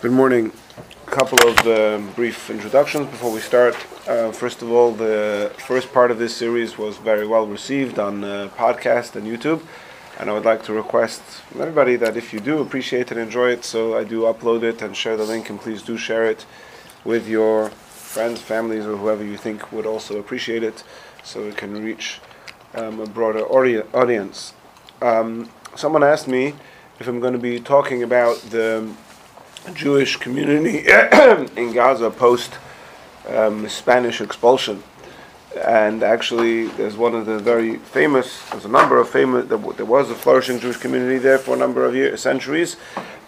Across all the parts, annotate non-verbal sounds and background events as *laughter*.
Good morning. A couple of um, brief introductions before we start. Uh, first of all, the first part of this series was very well received on uh, podcast and YouTube, and I would like to request everybody that if you do appreciate and enjoy it, so I do upload it and share the link, and please do share it with your friends, families, or whoever you think would also appreciate it, so it can reach um, a broader audi- audience. Um, someone asked me if I'm going to be talking about the Jewish community *clears throat* in Gaza post um, Spanish expulsion. And actually, there's one of the very famous, there's a number of famous, there, was a flourishing Jewish community there for a number of years, centuries.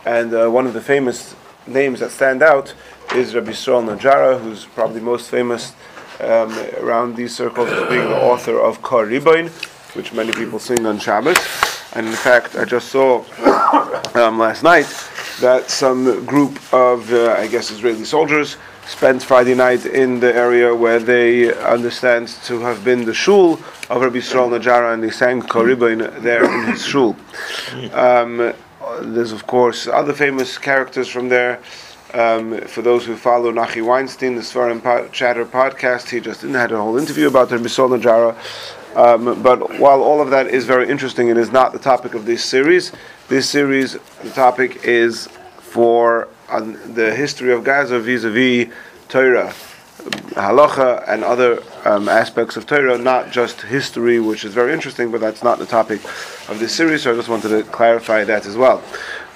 And uh, one of the famous names that stand out is Rabbi Yisrael Najara, who's probably most famous um, around these circles as being the author of Kor Riboin, which many people sing on Shabbos. And in fact, I just saw *coughs* um, last night that some group of, uh, I guess, Israeli soldiers spent Friday night in the area where they understand to have been the shul of Rabbi Yisrael Najara, and they sang Kor in, there in his shul. Um, there's, of course, other famous characters from there. Um, for those who follow Nachi Weinstein, the Svarim po- Chatter podcast, he just had a whole interview about the Yisrael Najara. Um, but while all of that is very interesting, it is not the topic of this series. This series, the topic is for uh, the history of Gaza vis-a-vis Torah, halacha, and other um, aspects of Torah, not just history, which is very interesting, but that's not the topic of this series. So I just wanted to clarify that as well.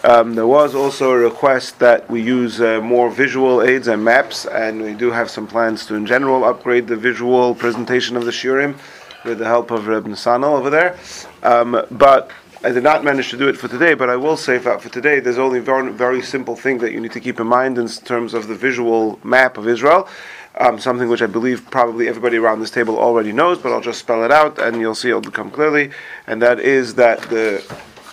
Um, there was also a request that we use uh, more visual aids and maps, and we do have some plans to, in general, upgrade the visual presentation of the shiurim with the help of Reb Nisano over there. Um, but I did not manage to do it for today, but I will say that for today, there's only very, very simple thing that you need to keep in mind in terms of the visual map of Israel. Um, something which I believe probably everybody around this table already knows, but I'll just spell it out and you'll see it'll become clearly. And that is that the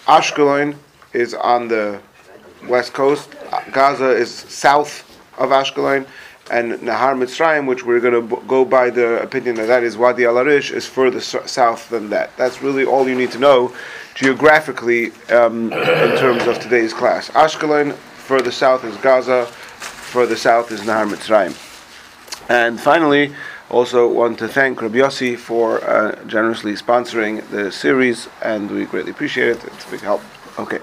Ashkelon is on the west coast, Gaza is south of Ashkelon, and Nahar Mitzrayim, which we're going to b- go by the opinion that that is Wadi Al Arish, is further south than that. That's really all you need to know geographically um, in terms of today's class. Ashkelon, further south is Gaza, further south is Nahar Mitzrayim. And finally, also want to thank Rabbi Yossi for uh, generously sponsoring the series, and we greatly appreciate it. It's a big help. Okay.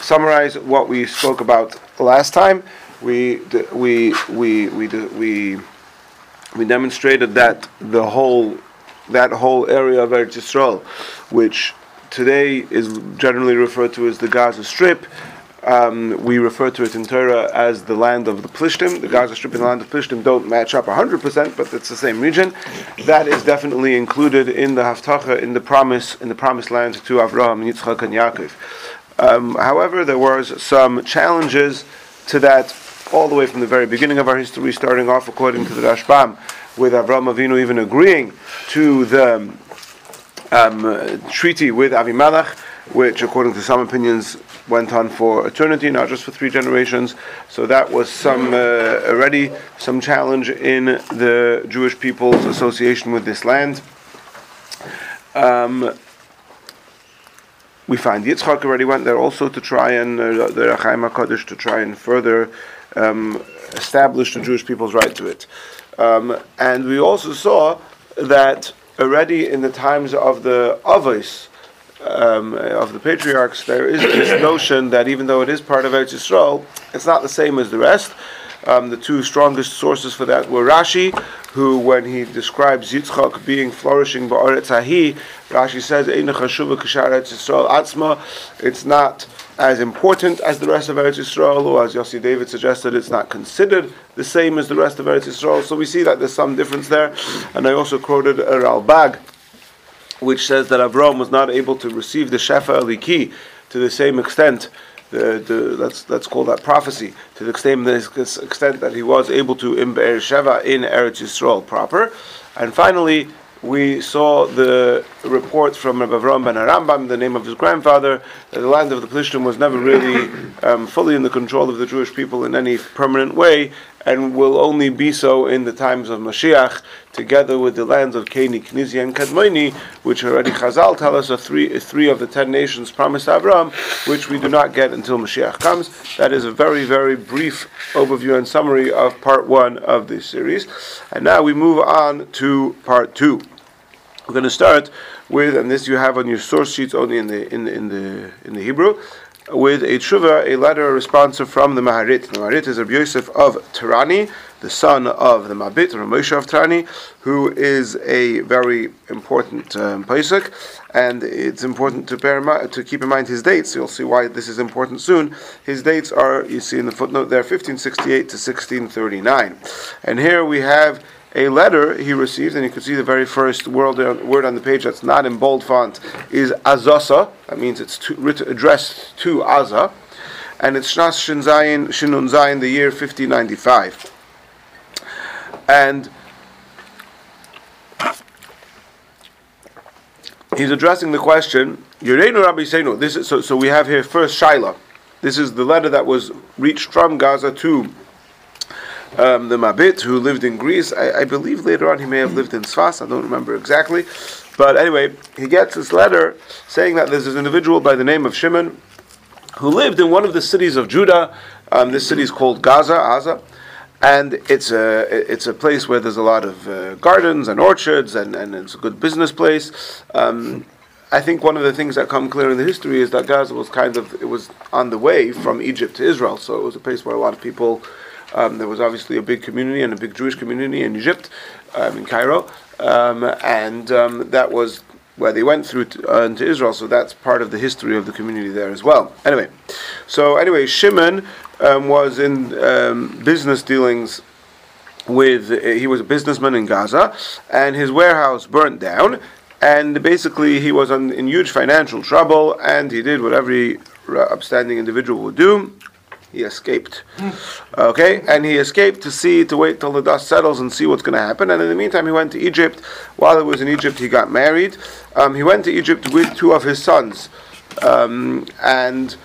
Summarize what we spoke about last time. We we we we we we demonstrated that the whole that whole area of Eretz Yisrael, which today is generally referred to as the Gaza Strip, um, we refer to it in Torah as the land of the Plishtim. The Gaza Strip and the land of Plishtim don't match up 100%, but it's the same region. That is definitely included in the Havtacha, in the promise, in the promised land to Avraham, Yitzchak, and Yaakov. Um, however, there was some challenges to that all the way from the very beginning of our history, starting off according to the Rashbam, with Avraham Avinu even agreeing to the um, uh, treaty with Avimelech, which, according to some opinions, went on for eternity, not just for three generations. So that was some uh, already some challenge in the Jewish people's association with this land. Um, we find Yitzchak already went there also to try and uh, the Rechaim Hakadosh to try and further um, establish the Jewish people's right to it. Um, and we also saw that already in the times of the Avos, um, of the patriarchs, there is this *coughs* notion that even though it is part of Eretz Yisrael, it's not the same as the rest. Um, the two strongest sources for that were Rashi, who, when he describes Yitzchak being flourishing ba'aretz hahi, Rashi says. It's not as important as the rest of Eretz Yisrael, or as Yossi David suggested, it's not considered the same as the rest of Eretz Yisrael. So we see that there's some difference there. And I also quoted a Ralbag, which says that Avram was not able to receive the Shefa Aliki to the same extent. The, the, let's let's call that prophecy to the extent, the extent that he was able to in Be'er Sheva in Eretz Yisrael proper, and finally we saw the report from Rabbi Avram ben Arambam, the name of his grandfather, that the land of the Plishtim was never really *coughs* um, fully in the control of the Jewish people in any permanent way, and will only be so in the times of Mashiach, together with the lands of Keni, Kenizi, and Kadmoni, which already Chazal tell us are three, three of the ten nations promised Avram, which we do not get until Mashiach comes. That is a very, very brief overview and summary of part one of this series. And now we move on to part two. We're going to start with, and this you have on your source sheets only in the in the in the, in the Hebrew, with a tshuva, a letter, response from the Maharit. The Maharit is Rabbi Yosef of Trani, the son of the Mabit, Ramosha of Trani, who is a very important um, Posek, and it's important to bear mind, to keep in mind his dates. You'll see why this is important soon. His dates are, you see in the footnote there, 1568 to 1639, and here we have a letter he receives, and you can see the very first word, on the page that's not in bold font is Azasa. That means it's to, written, addressed to Azza. and it's Shnas Shin Zayin, Shinun Zayin, the year 1595. And he's addressing the question, Yereinu Rabbi Seinu. This is, so, so we have here first Shaila. This is the letter that was reached from Gaza to um, the Mabit, who lived in Greece. I, I, believe later on he may have lived in Sfas, I don't remember exactly. But anyway, he gets this letter saying that there's this individual by the name of Shimon who lived in one of the cities of Judah. Um, this city is called Gaza, Aza. And it's a it's a place where there's a lot of uh, gardens and orchards, and, and it's a good business place. Um, I think one of the things that come clear in the history is that Gaza was kind of it was on the way from Egypt to Israel, so it was a place where a lot of people um, there was obviously a big community and a big Jewish community in Egypt, um, in Cairo, um, and um, that was where they went through to, uh, into Israel. So that's part of the history of the community there as well. Anyway, so anyway, Shimon um, was in business dealings with. Uh, he was a businessman in Gaza, and his warehouse burnt down. And basically, he was on, in huge financial trouble, and he did what every upstanding individual would do he escaped. Okay, and he escaped to see, to wait till the dust settles and see what's going to happen. And in the meantime, he went to Egypt. While he was in Egypt, he got married. Um, he went to Egypt with two of his sons, um, and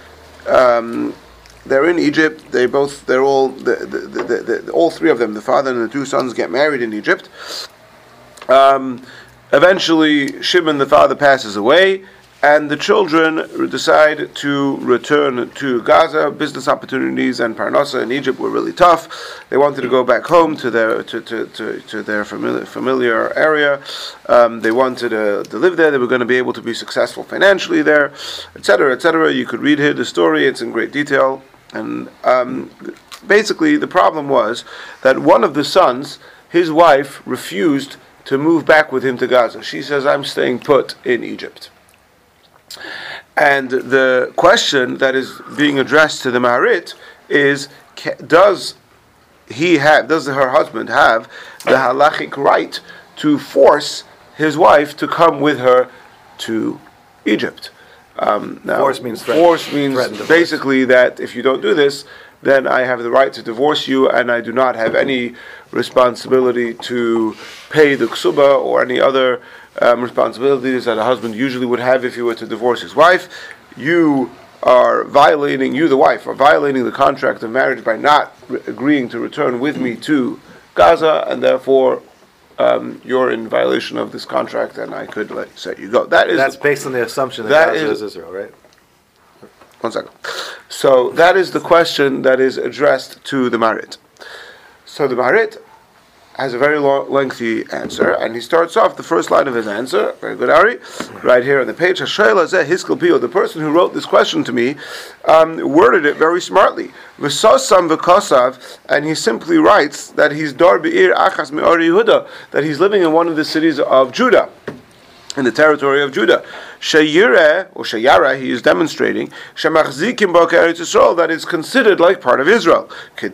um, they're in Egypt. They both, they're all, the, the, the, all three of them, the father and the two sons, get married in Egypt. Um, eventually, Shimon, the father, passes away and the children decide to return to Gaza. Business opportunities and Parnassa in Egypt were really tough. They wanted to go back home to their to, to, to, to their familiar, familiar area. Um, they wanted to, to live there. They were going to be able to be successful financially there, etc., etc. You could read here the story. It's in great detail. And um, basically, the problem was that one of the sons, his wife, refused to move back with him to Gaza. She says, "I'm staying put in Egypt." And the question that is being addressed to the Maharit is does he have, does her husband have the halachic right to force his wife to come with her to Egypt? Um, now, force means force means basically that if you don't do this, then I have the right to divorce you, and I do not have any responsibility to pay the ksuba or any other um, responsibilities that a husband usually would have if he were to divorce his wife. You are violating, you the wife, are violating the contract of marriage by not re- agreeing to return with me to Gaza, and therefore um, you're in violation of this contract, and I could let set you go. That is that's based on the assumption that, that Gaza is, is Israel, right? One second. So that is the question that is addressed to the Marit. So the Marit has a very long, lengthy answer, and he starts off the first line of his answer. Very good, Ari. Right here on the page, the person who wrote this question to me um, worded it very smartly. and he simply writes that he's dar be'ir achas me'ari Yehuda, that he's living in one of the cities of Judah in the territory of Judah. Sheyire, or Sheyara, he is demonstrating, Shemachzikim Eretz Yisrael, that is considered like part of Israel. Why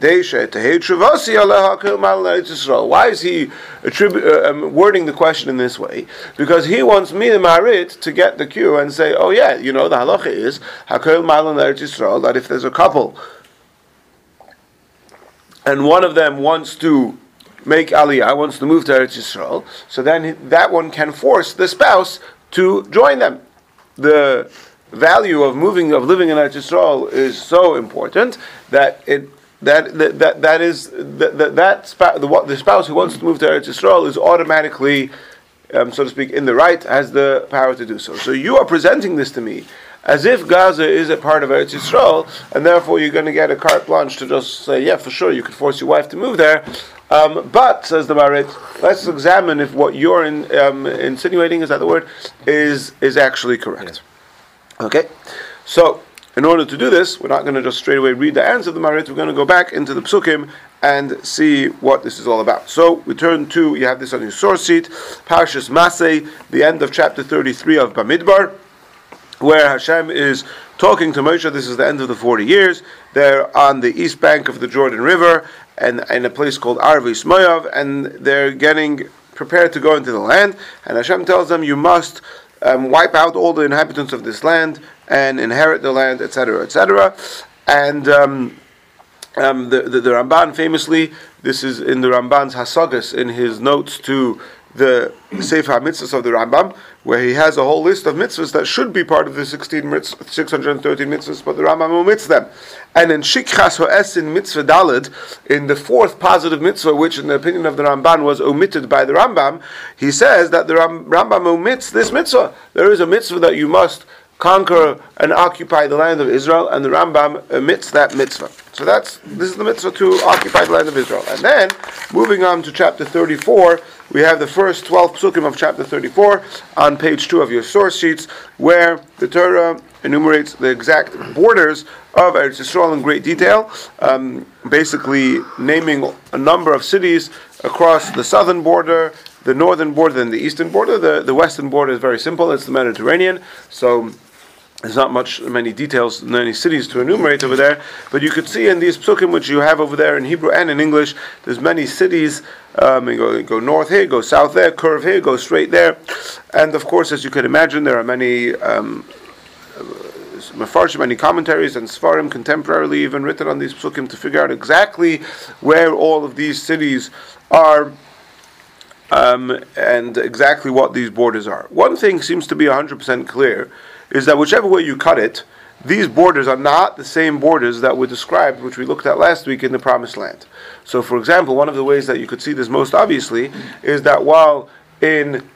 is he attribu- uh, um, wording the question in this way? Because he wants me, the Marit, to get the cue and say, oh yeah, you know, the halacha is, Hakol Maalin Eretz Yisrael, that if there's a couple, and one of them wants to make aliyah, wants to move to Eretz Yisrael, so then that one can force the spouse to join them. The value of moving of living in Eretz Yisrael is so important that it that that that, that is that that, that spouse, the, the spouse who wants to move to Eretz Yisrael is automatically, um, so to speak, in the right, has the power to do so. So you are presenting this to me as if Gaza is a part of Eretz Yisrael, and therefore you're going to get a carte blanche to just say, yeah, for sure, you could force your wife to move there. Um, but says the Marit, let's examine if what you're in, um, insinuating is that the word is is actually correct. Okay, so in order to do this, we're not going to just straight away read the answer of the Marit. We're going to go back into the Psukim and see what this is all about. So we turn to you have this on your source sheet, Parshas Masay, the end of chapter 33 of Bamidbar, where Hashem is talking to Moshe. This is the end of the 40 years. They're on the east bank of the Jordan River and in a place called Arvis Moav, and they're getting prepared to go into the land. And Hashem tells them, "You must." um, wipe out all the inhabitants of this land and inherit the land, etc., etc. And um, um, the, the, the Ramban famously, this is in the Ramban's Hasagas in his notes to the Sefer HaMitzvahs of the Rambam, where he has a whole list of mitzvahs that should be part of the 16 mitzvahs, 613 mitzvahs, but the Rambam omits them. And in Shikchas Ho'esin Mitzvah Dalid, in the fourth positive mitzvah, which in the opinion of the Ramban was omitted by the Rambam, he says that the Ram- Rambam omits this mitzvah. There is a mitzvah that you must conquer and occupy the land of Israel, and the Rambam omits that mitzvah. So that's this is the mitzvah to occupy the land of Israel. And then moving on to chapter 34, we have the first 12 psukim of chapter 34 on page 2 of your source sheets, where the Torah enumerates the exact borders of Eretz Yisrael in great detail, um, basically naming a number of cities across the southern border, the northern border, and the eastern border. The, the western border is very simple, it's the Mediterranean. So there's not much many details, many cities to enumerate over there, but you could see in these psukim which you have over there in Hebrew and in English, there's many cities. Um, you go, go north here, go south there, curve here, go straight there, and of course, as you could imagine, there are many. Um, many commentaries and Svarim contemporarily even written on these psukim to figure out exactly where all of these cities are um, and exactly what these borders are. One thing seems to be 100% clear is that whichever way you cut it, these borders are not the same borders that were described, which we looked at last week in the Promised Land. So, for example, one of the ways that you could see this most obviously is that while in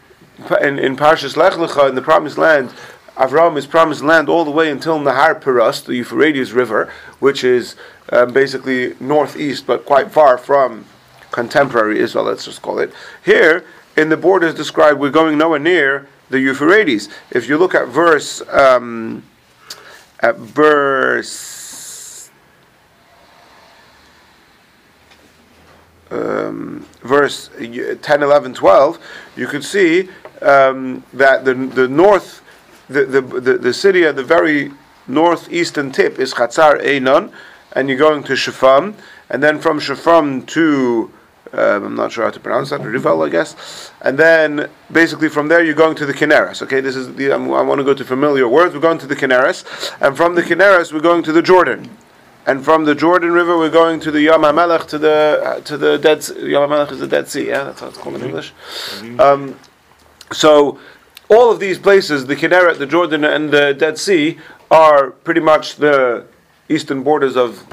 in, in Parshas Lech Lecha in the Promised Land, Avram is promised land all the way until Nahar Peras, the Euphrates River, which is um, basically northeast but quite far from contemporary Israel, let's just call it. Here, in the borders described, we're going nowhere near the Euphrates. If you look at verse um, at verse um, verse 10, 11, 12, you could see um, that the the north the, the, the, the city at the very northeastern tip is Chatzar Einon, and you're going to Shafam, and then from Shafam to um, I'm not sure how to pronounce that, Rival, I guess. And then basically from there you're going to the Kineres. Okay, this is the, I'm, i want to go to familiar words. We're going to the Kineres, and from the Kineres we're going to the Jordan, and from the Jordan River we're going to the Yam HaMelech to the uh, to the Dead Yam HaMelech is the Dead Sea. Yeah, that's how it's called in English. Um, so all of these places, the Kinneret, the Jordan, and the Dead Sea, are pretty much the eastern borders of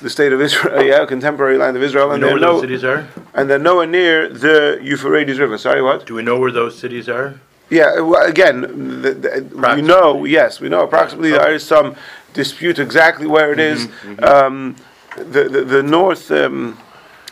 the state of Israel, *laughs* yeah, contemporary land of Israel. and know where no, those cities are? And they're nowhere near the Euphrates River. Sorry, what? Do we know where those cities are? Yeah, well, again, the, the, we know, yes, we know approximately. There is some dispute exactly where it is. Mm-hmm, mm-hmm. Um, the, the, the north. Um,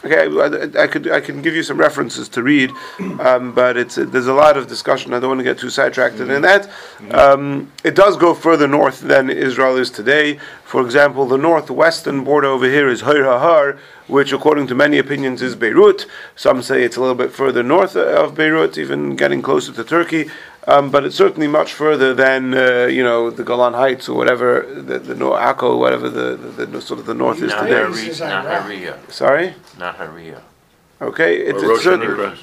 Okay, I, I, could I can give you some references to read, um, but it's there's a lot of discussion. I don't want to get too sidetracked mm-hmm. in that. Um, it does go further north than Israel is today. For example, the northwestern border over here is Hor HaHar, which, according to many opinions, is Beirut. Some say it's a little bit further north of Beirut, even getting closer to Turkey. Um, but it's certainly much further than uh, you know the Golan Heights or whatever the, the North Akko, whatever the, the, the, sort of the north is today. Naharia. Sorry. Naharia. Okay, it's, it's certain.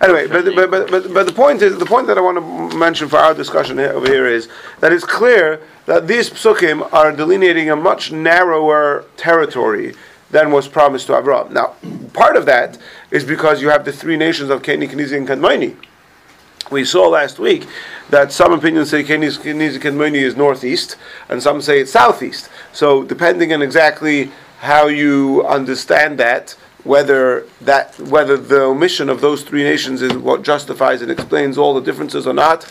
Anyway, but, but, but, but, but the point is the point that I want to mention for our discussion here, over here is that it's clear that these psukim are delineating a much narrower territory than was promised to Abraham. Now, part of that is because you have the three nations of Keni, Kenizi, and Kadmoni we saw last week that some opinions say Kenizik and Kenizikemoni is northeast, and some say it's southeast. So depending on exactly how you understand that, whether that whether the omission of those three nations is what justifies and explains all the differences or not,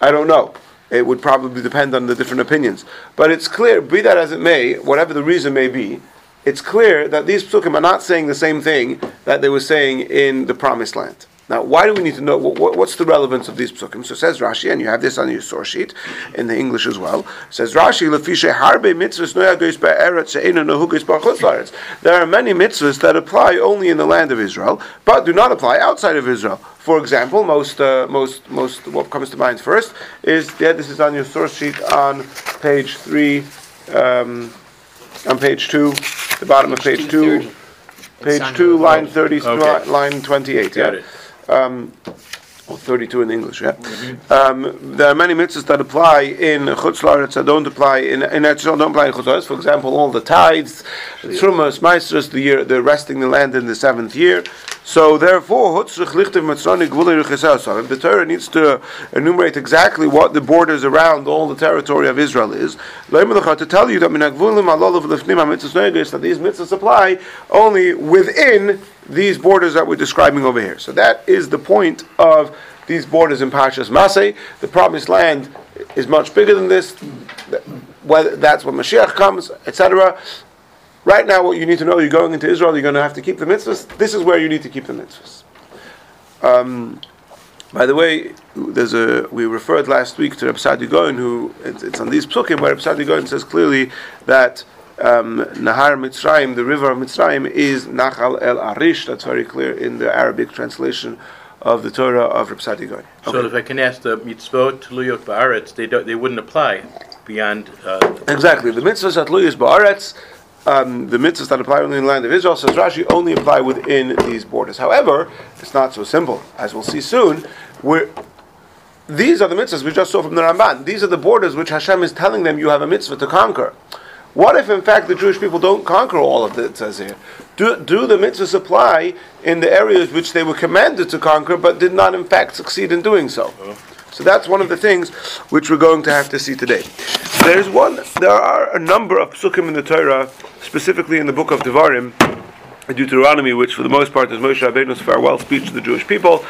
I don't know. It would probably depend on the different opinions. But it's clear, be that as it may, whatever the reason may be, it's clear that these psukim are not saying the same thing that they were saying in the promised land. Now, why do we need to know what, what's the relevance of these psukim? So says Rashi, and you have this on your source sheet in the English as well. Says Rashi, "Lefishe harbe mitzvahs noyagos be'eretz she'ena nohugos ba'chutz There are many mitzvahs that apply only in the land of Israel, but do not apply outside of Israel. For example, most uh, most most what comes to mind first is yeah, this is on your source sheet on page three, um, on page two, the bottom of page two. Page two, line thirty, okay. line twenty-eight. Got yeah. It um, or 32 in English, yeah. Mm-hmm. Um, there are many mitzvahs that apply in Chutz that don't apply in in don't apply in Chutz For example, all the tithes, Trumas, Meisters, the year they're resting the land in the seventh year. So therefore, the Torah needs to enumerate exactly what the borders around all the territory of Israel is. To tell you that that these mitzvahs apply only within these borders that we're describing over here. So that is the point of these borders in Parshas Masay. The promised land is much bigger than this. Whether that's when Mashiach comes, etc. Right now, what you need to know, you're going into Israel, you're going to have to keep the mitzvahs. This is where you need to keep the mitzvahs. Um, by the way, there's a we referred last week to Reb Saadia Gaon, who it's, it's, on these psukim where Reb Saadia Gaon says clearly that um, Nahar Mitzrayim, the river of Mitzrayim, is Nachal El Arish. That's very clear in the Arabic translation of the Torah of Reb Saadia Gaon. Okay. So if I can ask the mitzvot Luyot Ba'aretz, they don't, they wouldn't apply beyond. Uh, exactly, the mitzvahs at Luyot Ba'aretz. Um, the mitzvahs that apply only in the land of Israel, says Rashi, only apply within these borders. However, it's not so simple, as we'll see soon. We're, these are the mitzvahs we just saw from the Ramban. These are the borders which Hashem is telling them you have a mitzvah to conquer. What if, in fact, the Jewish people don't conquer all of it says here? Do, do the mitzvahs apply in the areas which they were commanded to conquer, but did not, in fact, succeed in doing so? So that's one of the things which we're going to have to see today. There's one. There are a number of psukim in the Torah, specifically in the book of Devarim, Deuteronomy, which for the most part is Moshe Rabbeinu's farewell speech to the Jewish people.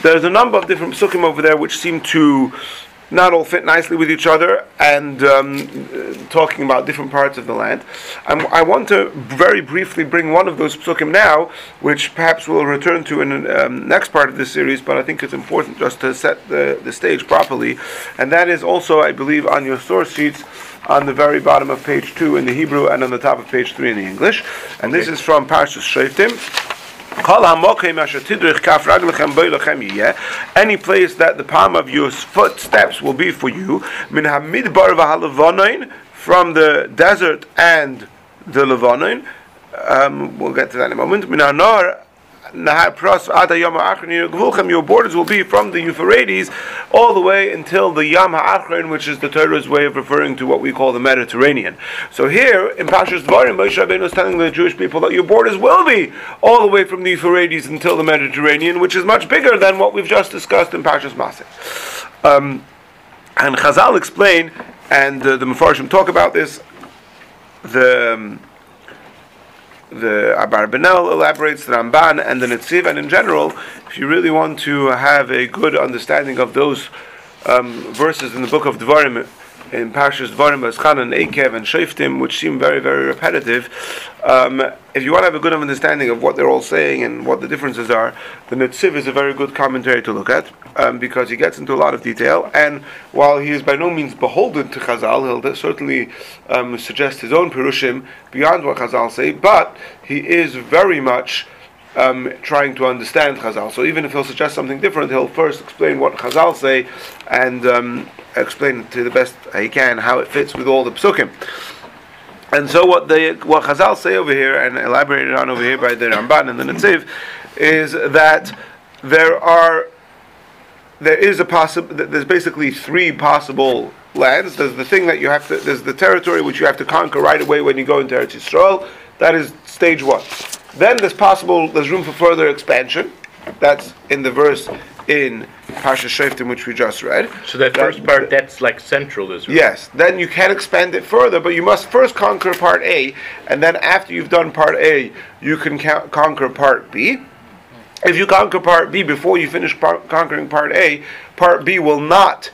There's a number of different psukim over there which seem to not all fit nicely with each other, and um, talking about different parts of the land. I'm, i want to very briefly bring one of those psukim now, which perhaps we'll return to in the um, next part of this series, but I think it's important just to set the, the stage properly. And that is also, I believe, on your source sheets on the very bottom of page 2 in the Hebrew and on the top of page 3 in the English. And okay. this is from Parshas Shoftim. Any place that the palm of your footsteps will be for you, from the desert and the Levanon. Um, we'll get to that in a moment. Your borders will be from the Euphrates all the way until the Yam HaAchron, which is the Torah's way of referring to what we call the Mediterranean. So here in Pashas Dvarim, Moshe Rabbeinu is telling the Jewish people that your borders will be all the way from the Euphrates until the Mediterranean, which is much bigger than what we've just discussed in Pashas Maseh. Um, and Chazal explain, and uh, the Mefarshim talk about this. The um, the Abarbanel elaborates, the Ramban, and the Netziv, and in general, if you really want to have a good understanding of those um, verses in the book of Devarim, in Parshas Dvarim, Eschan and Ekev and Shoftim, which seem very, very repetitive. Um, if you want to have a good understanding of what they're all saying and what the differences are, the Netziv is a very good commentary to look at um, because he gets into a lot of detail. And while he is by no means beholden to Chazal, he'll certainly um, suggest his own Perushim beyond what Chazal say, but he is very much. Um, trying to understand Chazal. So even if he'll suggest something different, he'll first explain what Chazal say and um, explain to the best he can how it fits with all the psukim. And so what the what Chazal say over here and elaborated on over here by the Ramban and the Netziv is that there are there is a possible there's basically three possible lands. There's the thing that you have to there's the territory which you have to conquer right away when you go into Eretz Yisrael. That is stage one. Then there's possible there's room for further expansion That's in the verse in Pasha Shoftim, which we just read. So that, that first part, that's like central Israel. Yes. Then you can expand it further, but you must first conquer part A, and then after you've done part A, you can ca- conquer part B. If you conquer part B before you finish par- conquering part A, part B will not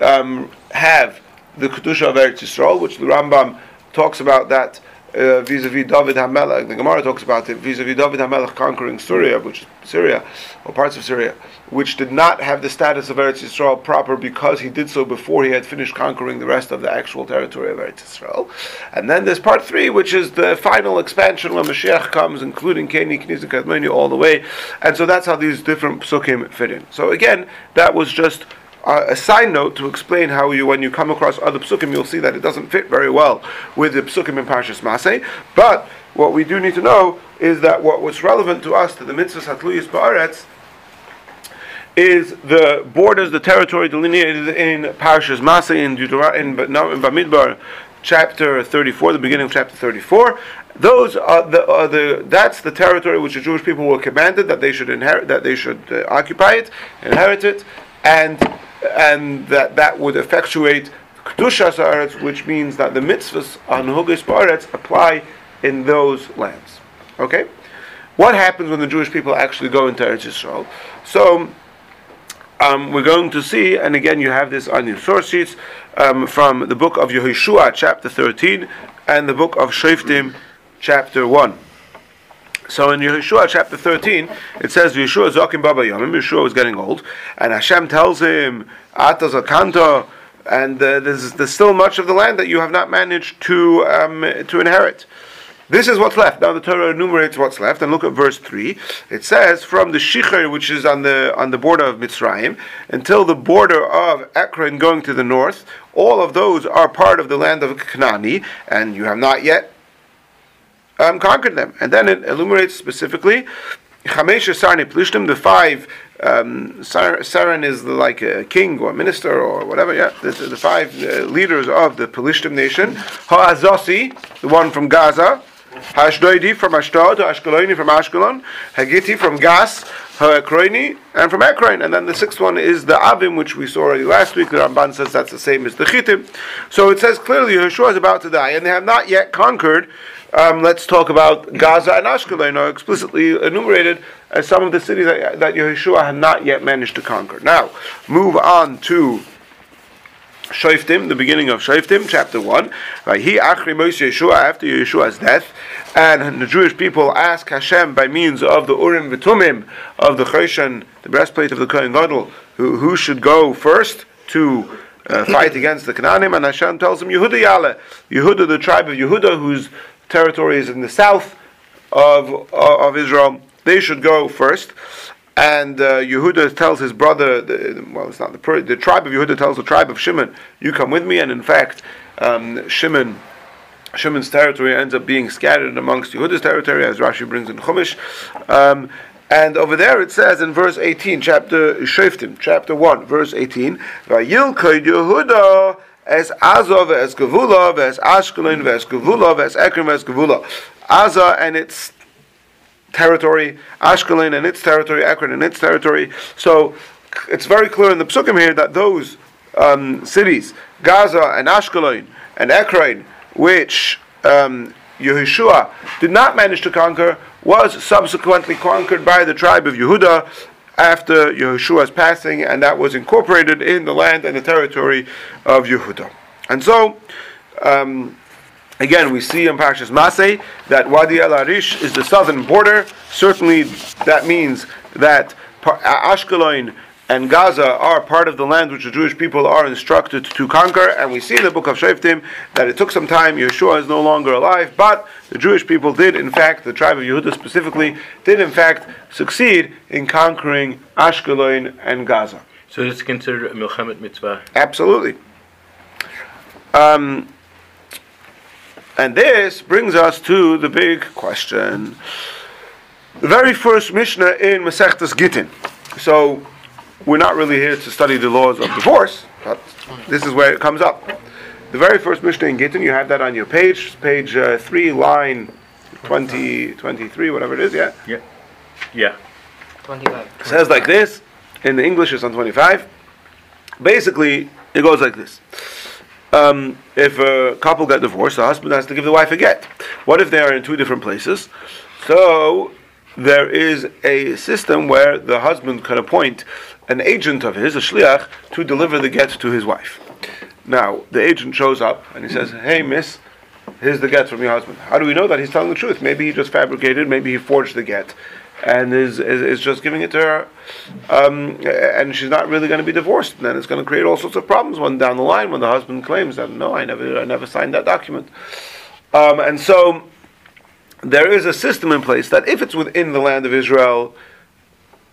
um, have the Kedusha of Eretz Yisrael, which the Rambam talks about that uh, vis-a-vis David HaMelech. The Gemara talks about it vis-a-vis David HaMelech conquering Syria, which is Syria, or parts of Syria, which did not have the status of Eretz Yisrael proper because he did so before he had finished conquering the rest of the actual territory of Eretz Yisrael. And then there's part three, which is the final expansion when Mashiach comes, including Keni, and all the way. And so that's how these different psukim fit in. So again, that was just uh, a side note to explain how you, when you come across other psukim, you'll see that it doesn't fit very well with the psukim in Parshas Masay. But what we do need to know is that what was relevant to us, to the mitzvahs hatluyis ba'aretz, is the borders, the territory delineated in Parshas Masay in, Deuter- in, in Bamidbar, chapter 34, the beginning of chapter 34. Those are the, are the that's the territory which the Jewish people were commanded that they should inherit, that they should uh, occupy it, inherit it, and and that that would effectuate Kedushas Haaretz, which means that the mitzvahs on Hugis Baaretz apply in those lands. Okay? What happens when the Jewish people actually go into Eretz Yisrael? So, um, we're going to see, and again, you have this on your source sheets um, from the book of Yehoshua, chapter 13, and the book of Shoftim, chapter 1. So in Yeshua chapter 13, it says Yeshua Zokim Baba Yomim, Yeshua was getting old, and Hashem tells him, Ata Zakanto, and uh, there's, there's still much of the land that you have not managed to, um, to inherit. This is what's left. Now the Torah enumerates what's left, and look at verse three. It says, "From the Shicher, which is on the on the border of Mitzrayim, until the border of Ekron, going to the north, all of those are part of the land of Canaan, and you have not yet um, conquered them. And then it enumerates specifically Chamesh Sarni Plishtim, the five. Um, Saran is like a king or minister or whatever. Yeah, the, the five uh, leaders of the Pelishtim nation. Ha'azosi, the one from Gaza. Hashdoidi from Ashdod, Ashkeloni from Ashkelon, Hagiti from Gas, Ha'ekroini, and from Ekron. And then the sixth one is the Avim, which we saw already last week. The Ramban says that's the same as the Chitim. So it says clearly Yeshua is about to die, and they have not yet conquered um, let's talk about Gaza and Ashkelon are explicitly enumerated as some of the cities that, that Yeshua had not yet managed to conquer. Now, move on to Shoftim, the beginning of Shoftim, chapter 1. He Achri Yeshua, after Yeshua's death, and the Jewish people ask Hashem by means of the Urim Vitumim, of the Choshen, the breastplate of the Kohen Gadol, who, who should go first to uh, fight against the Canaanim, and Hashem tells him Yehuda Yale, Yehuda, the tribe of Yehuda, whose territories in the south of, of Israel, they should go first. And uh, Yehuda tells his brother, the, well, it's not the, the tribe of Yehuda tells the tribe of Shimon, you come with me. And in fact, um, Shimon, Shimon's territory ends up being scattered amongst Yehuda's territory, as Rashi brings in Chumash. Um, and over there it says in verse 18, chapter Shoftim, chapter 1, verse 18, Vayilkod Yehuda es Azov, es Gevula, es Ashkelon, es Gevula, es Ekron, es Gevula. Aza and its territory, Ashkelon and its territory, Ekron and its territory. So it's very clear in the Psukim here that those um, cities, Gaza and Ashkelon and Ekron, which um, Yehoshua did not manage to conquer, was subsequently conquered by the tribe of Yehuda after Yehoshua's passing, and that was incorporated in the land and the territory of Yehuda. And so, um, again, we see in Parashas Masay that Wadi El Arish is the southern border. Certainly, that means that Ashkelon and Gaza are part of the land which the Jewish people are instructed to conquer. And we see in the book of Shoftim that it took some time. Yeshua is no longer alive, but the Jewish people did, in fact, the tribe of Yehuda specifically, did in fact succeed in conquering Ashkelon and Gaza. So it's considered a Milchemet mitzvah? Absolutely. Um, and this brings us to the big question. The very first Mishnah in Masechtas Gittin. So we're not really here to study the laws of divorce, but this is where it comes up. The very first Mishnah in Gittin, you have that on your page, page uh, 3, line 20, 23, whatever it is, yeah? Yeah. Yeah. 25. says like this. In the English, it's on 25. Basically, it goes like this. Um, if a couple got divorced, the husband has to give the wife a get. What if they are in two different places? So there is a system where the husband can appoint an agent of his, a shliach, to deliver the get to his wife. Now, the agent shows up and he says, Hey, miss, here's the get from your husband. How do we know that he's telling the truth? Maybe he just fabricated, maybe he forged the get and is, is, is just giving it to her, um, and she's not really going to be divorced. And then it's going to create all sorts of problems one down the line when the husband claims that, no, I never, I never signed that document. Um, and so there is a system in place that if it's within the land of Israel,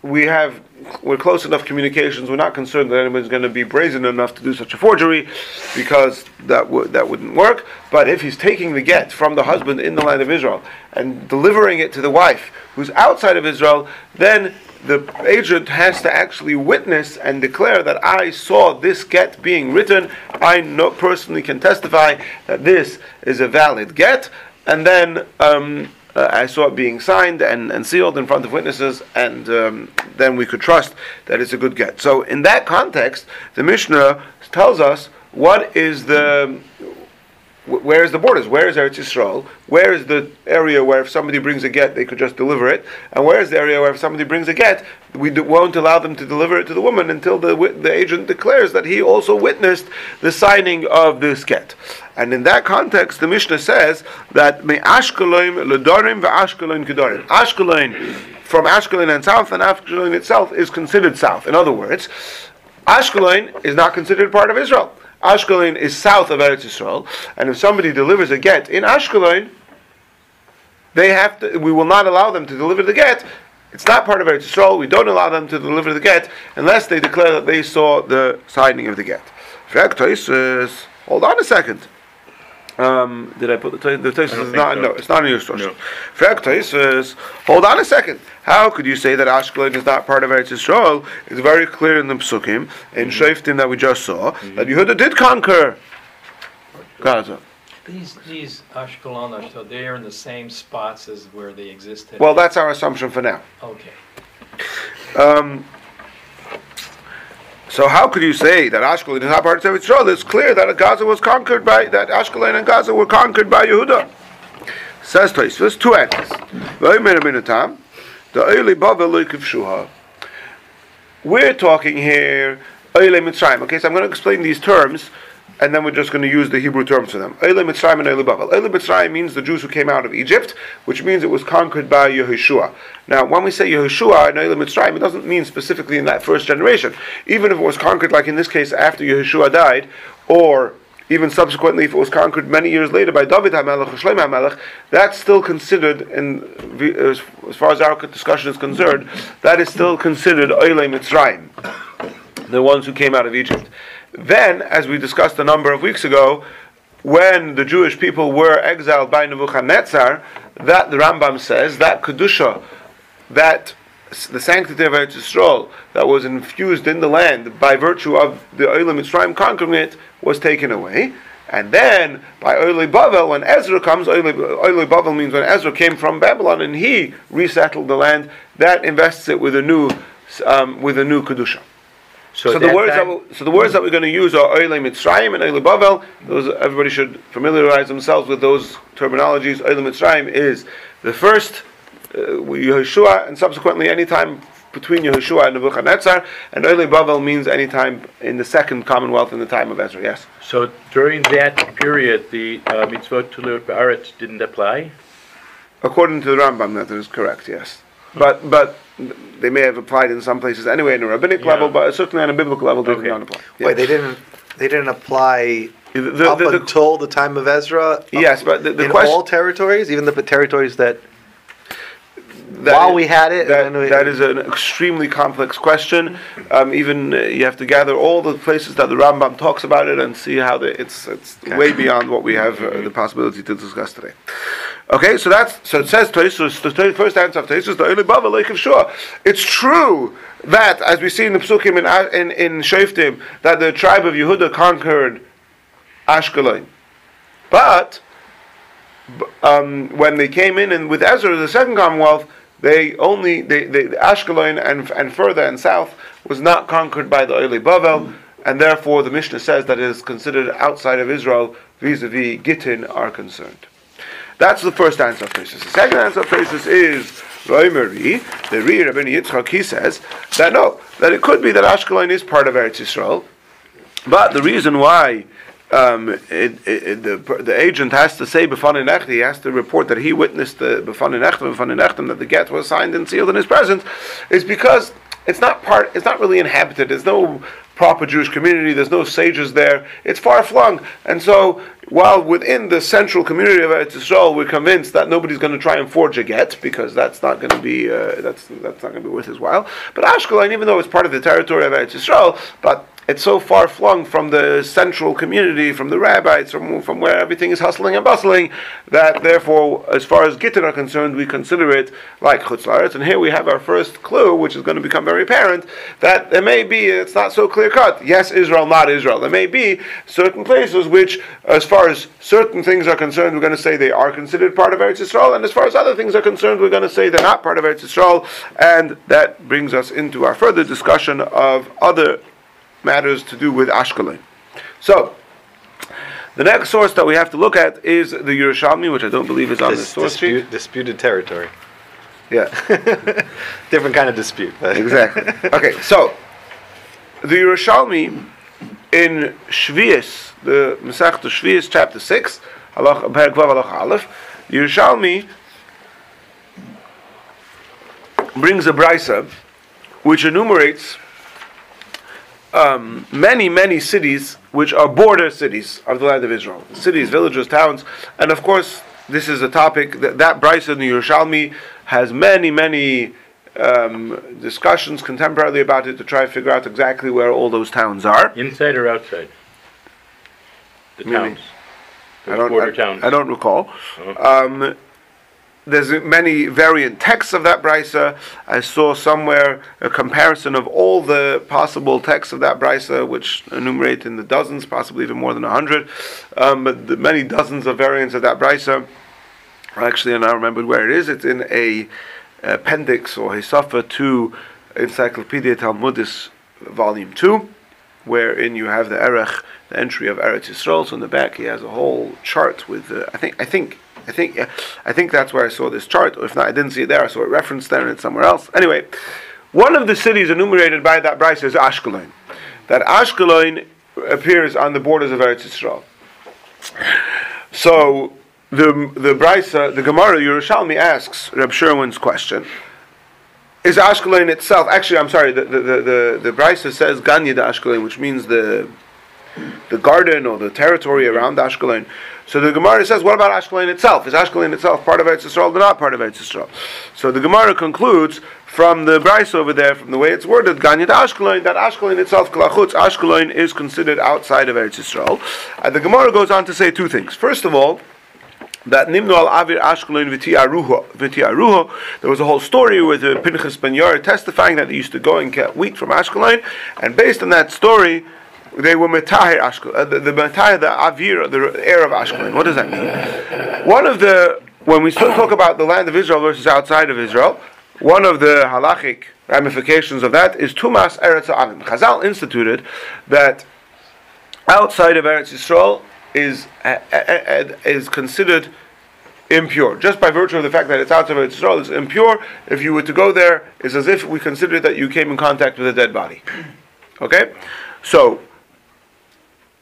we have we're close enough communications. We're not concerned that anyone's going to be brazen enough to do such a forgery, because that would that wouldn't work. But if he's taking the get from the husband in the land of Israel and delivering it to the wife who's outside of Israel, then the agent has to actually witness and declare that I saw this get being written. I personally can testify that this is a valid get, and then. Um, uh, I saw it being signed and, and sealed in front of witnesses, and um, then we could trust that it's a good get. So, in that context, the Mishnah tells us what is the where is the borders? Where is Eretz Yisrael? Where is the area where if somebody brings a get, they could just deliver it? And where is the area where if somebody brings a get, we won't allow them to deliver it to the woman until the, the agent declares that he also witnessed the signing of this get. And in that context, the Mishnah says that me Ashkelon ledorim ve'Ashkelon kedorim. Ashkelon from Ashkelon and south, and Ashkelon itself is considered south. In other words, Ashkelon is not considered part of Israel. Ashkelon is south of Eretz Yisrael, and if somebody delivers a get in Ashkelon, they have to. We will not allow them to deliver the get. It's not part of Eretz Yisrael. We don't allow them to deliver the get unless they declare that they saw the signing of the get. Hold on a second. Um, did I put the the Tosfos is not so. no, it's not in your source. No. Tosfos, hold on a second. How could you say that Ashkelon is not part of Eretz Yisrael? It's very clear in the Psukim in mm-hmm. Shoftim that we just saw mm-hmm. that Yehuda did conquer Gaza. These these Ashkelon, so they are in the same spots as where they existed. Well, that's our assumption for now. Okay. Um, so how could you say that Ashkelon is not part of Israel? It's clear that Gaza was conquered by that Ashkelon and Gaza were conquered by Yehuda. Says Tosfos, two answers. We're talking here Okay, so I'm going to explain these terms and then we're just going to use the Hebrew terms for them. Eile Mitzrayim and Eile Bavel. Eile Mitzrayim means the Jews who came out of Egypt, which means it was conquered by Yehoshua. Now, when we say Yehoshua and Eile Mitzrayim, it doesn't mean specifically in that first generation. Even if it was conquered, like in this case, after Yehoshua died, or even subsequently, if it was conquered many years later by David HaMelech or Shlomo HaMelech, that's still considered, in, as, as far as our discussion is concerned, that is still considered Eile Mitzrayim, the ones who came out of Egypt. Then, as we discussed a number of weeks ago, when the Jewish people were exiled by Nebuchadnezzar, that the Rambam says that kedusha, that the sanctity of Eretz Yisrael that was infused in the land by virtue of the Oile Mitzrayim conquering it was taken away. And then by Oile Bavel, when Ezra comes, Oile Bavel means when Ezra came from Babylon and he resettled the land, that invests it with a new um, with a new kedusha. So, so the words that we, so the words that we're going to use are Oile Mitzrayim and Oile Bavel. Those everybody should familiarize themselves with those terminologies. Oile Mitzrayim is the first uh, Yehoshua, and subsequently any time between Yehoshua and Nebuchadnezzar, and Oile Bavel means any time in the second Commonwealth in the time of Ezra. Yes. So during that period, the uh, mitzvot to live didn't apply. According to the Rambam, that is correct. Yes, but but they may have applied in some places anyway in a rabbinic yeah. level, but certainly on a biblical level they okay. did not apply. Yeah. Wait, they didn't. They didn't apply the, the, up the, until the time of Ezra. Yes, but the, in question, all territories, even the territories that. That while we had it, that, we, that is an extremely complex question. Um, even uh, you have to gather all the places that the Rambam talks about it and see how the, it's it's okay. way beyond what we have uh, the possibility to discuss today. Okay, so that's so it says Tosfos, the first answer of Tosfos, the only Bava Lake of Shua. It's true that, as we see in the Psukim in in, in Shoftim, that the tribe of Yehuda conquered Ashkelon, but um, when they came in and with Ezra, the second Commonwealth, they only they, they Ashkelon and and further and south was not conquered by the Oile Bavel, and therefore the Mishnah says that it is considered outside of Israel vis-a-vis Gittin are concerned. That's the first answer of Tosfos. The second answer of Tosfos is Roimeri, the Ri Rabbi Yitzchak, he says that no, that it could be that Ashkelon is part of Eretz Yisrael, but the reason why um, it, it, the, the agent has to say B'fanin Echta, he has to report that he witnessed the B'fanin Echta, B'fanin Echta, that the get was signed and sealed in his presence, is because it's not part, it's not really inhabited. There's no proper Jewish community. There's no sages there. It's far flung. And so, while within the central community of Eretz Yisrael, we're convinced that nobody's going to try and forge a get because that's not going to be uh, that's that's not going to be worth his while. But Ashkelon, even though it's part of the territory of Eretz Yisrael, but it's so far flung from the central community, from the rabbis, from, from where everything is hustling and bustling, that therefore, as far as Gittin are concerned, we consider it like Chutz La'aretz. And here we have our first clue, which is going to become very apparent, that there may be, it's not so clear cut. Yes, Israel, not Israel. There may be certain places which, as far as certain things are concerned, we're going to say they are considered part of Eretz Yisrael, and as far as other things are concerned, we're going to say they're not part of Eretz Yisrael, and that brings us into our further discussion of other matters to do with Ashkelon. So, the next source that we have to look at is the Yerushalmi, which I don't believe is on Dis- this source dispute, sheet. disputed territory. Yeah, *laughs* Different kind of dispute. exactly. Okay, so the Yerushalmi in Shvius, the Masechta Shvius, chapter six, halach Perek halach Aleph, the Yerushalmi brings a brisa which enumerates um, many, many cities which are border cities of the land of Israel. Cities, villages, towns, and of course, this is a topic that that Brisa in the Yerushalmi has many, many um, discussions contemporarily about it to try to figure out exactly where all those towns are. Inside or outside? The Maybe. towns. I don't, border I, towns. I don't recall. Uh-huh. Um, there's many variant texts of that brisa. I saw somewhere a comparison of all the possible texts of that brisa, which enumerate in the dozens, possibly even more than a hundred. Um, but the many dozens of variants of that brisa. Actually, I now remembered where it is. It's in a appendix or Hesafa to Encyclopedia Talmudis, volume two, wherein you have the erech, the entry of Eretz Yisrael. So in the back, he has a whole chart with. Uh, I think. I think. I think. I think that's where I saw this chart. Or if not, I didn't see it there. I saw it referenced there and it's somewhere else. Anyway, one of the cities enumerated by that Brisa is Ashkelon. That Ashkelon appears on the borders of Eretz Yisrael. So the the Brisa, uh, the Gemara Yerushalmi asks Reb Sherwin's question. Is Ashkelon itself actually? I'm sorry. The the the the, the Brisa says Ganya Ashkelon, which means the the garden or the territory around Ashkelon. So the Gemara says, what about Ashkelon itself? Is Ashkelon itself part of Eretz Yisrael or not part of Eretz Yisrael? So the Gemara concludes from the Brisa over there, from the way it's worded, Ganya de Ashkelon, that Ashkelon itself, Kalachutz, Ashkelon is considered outside of Eretz Yisrael. And the Gemara goes on to say two things. First of all, that Nimnu al Avir Ashkelon. V'tiaruho. There was a whole story with uh, Pinchas Ben Yair testifying that he used to go and get wheat from Ashkelon, and based on that story, they were Metahir Ashkelon, uh, the, the Metahir, the Avir, the heir of Ashkelon. What does that mean? One of the, when we talk about the land of Israel versus outside of Israel, one of the halachic ramifications of that is Tumas Eretz Amim. Chazal instituted that outside of Eretz Yisrael is uh, uh, is considered impure. Just by virtue of the fact that it's outside of Eretz Yisrael, it's impure. If you were to go there, it's as if we consider that you came in contact with a dead body. Okay? So,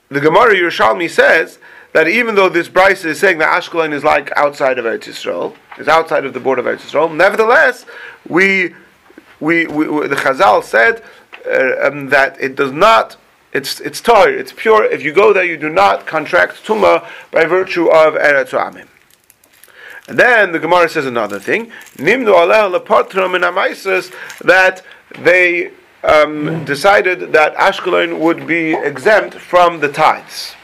the Gemara Yerushalmi says that even though this Brisa is saying that Ashkelon is like outside of Eretz Yisrael, is outside of the border of Eretz Yisrael, nevertheless, we, we, we, we the Chazal said uh, um, that it does not, it's it's tar, it's pure. If you go there, you do not contract tuma by virtue of Eretz Amim. And then the Gemara says another thing, Nimdu aleh lepatram in Amaisas, that they um, decided that Ashkelon would be exempt from the tithes.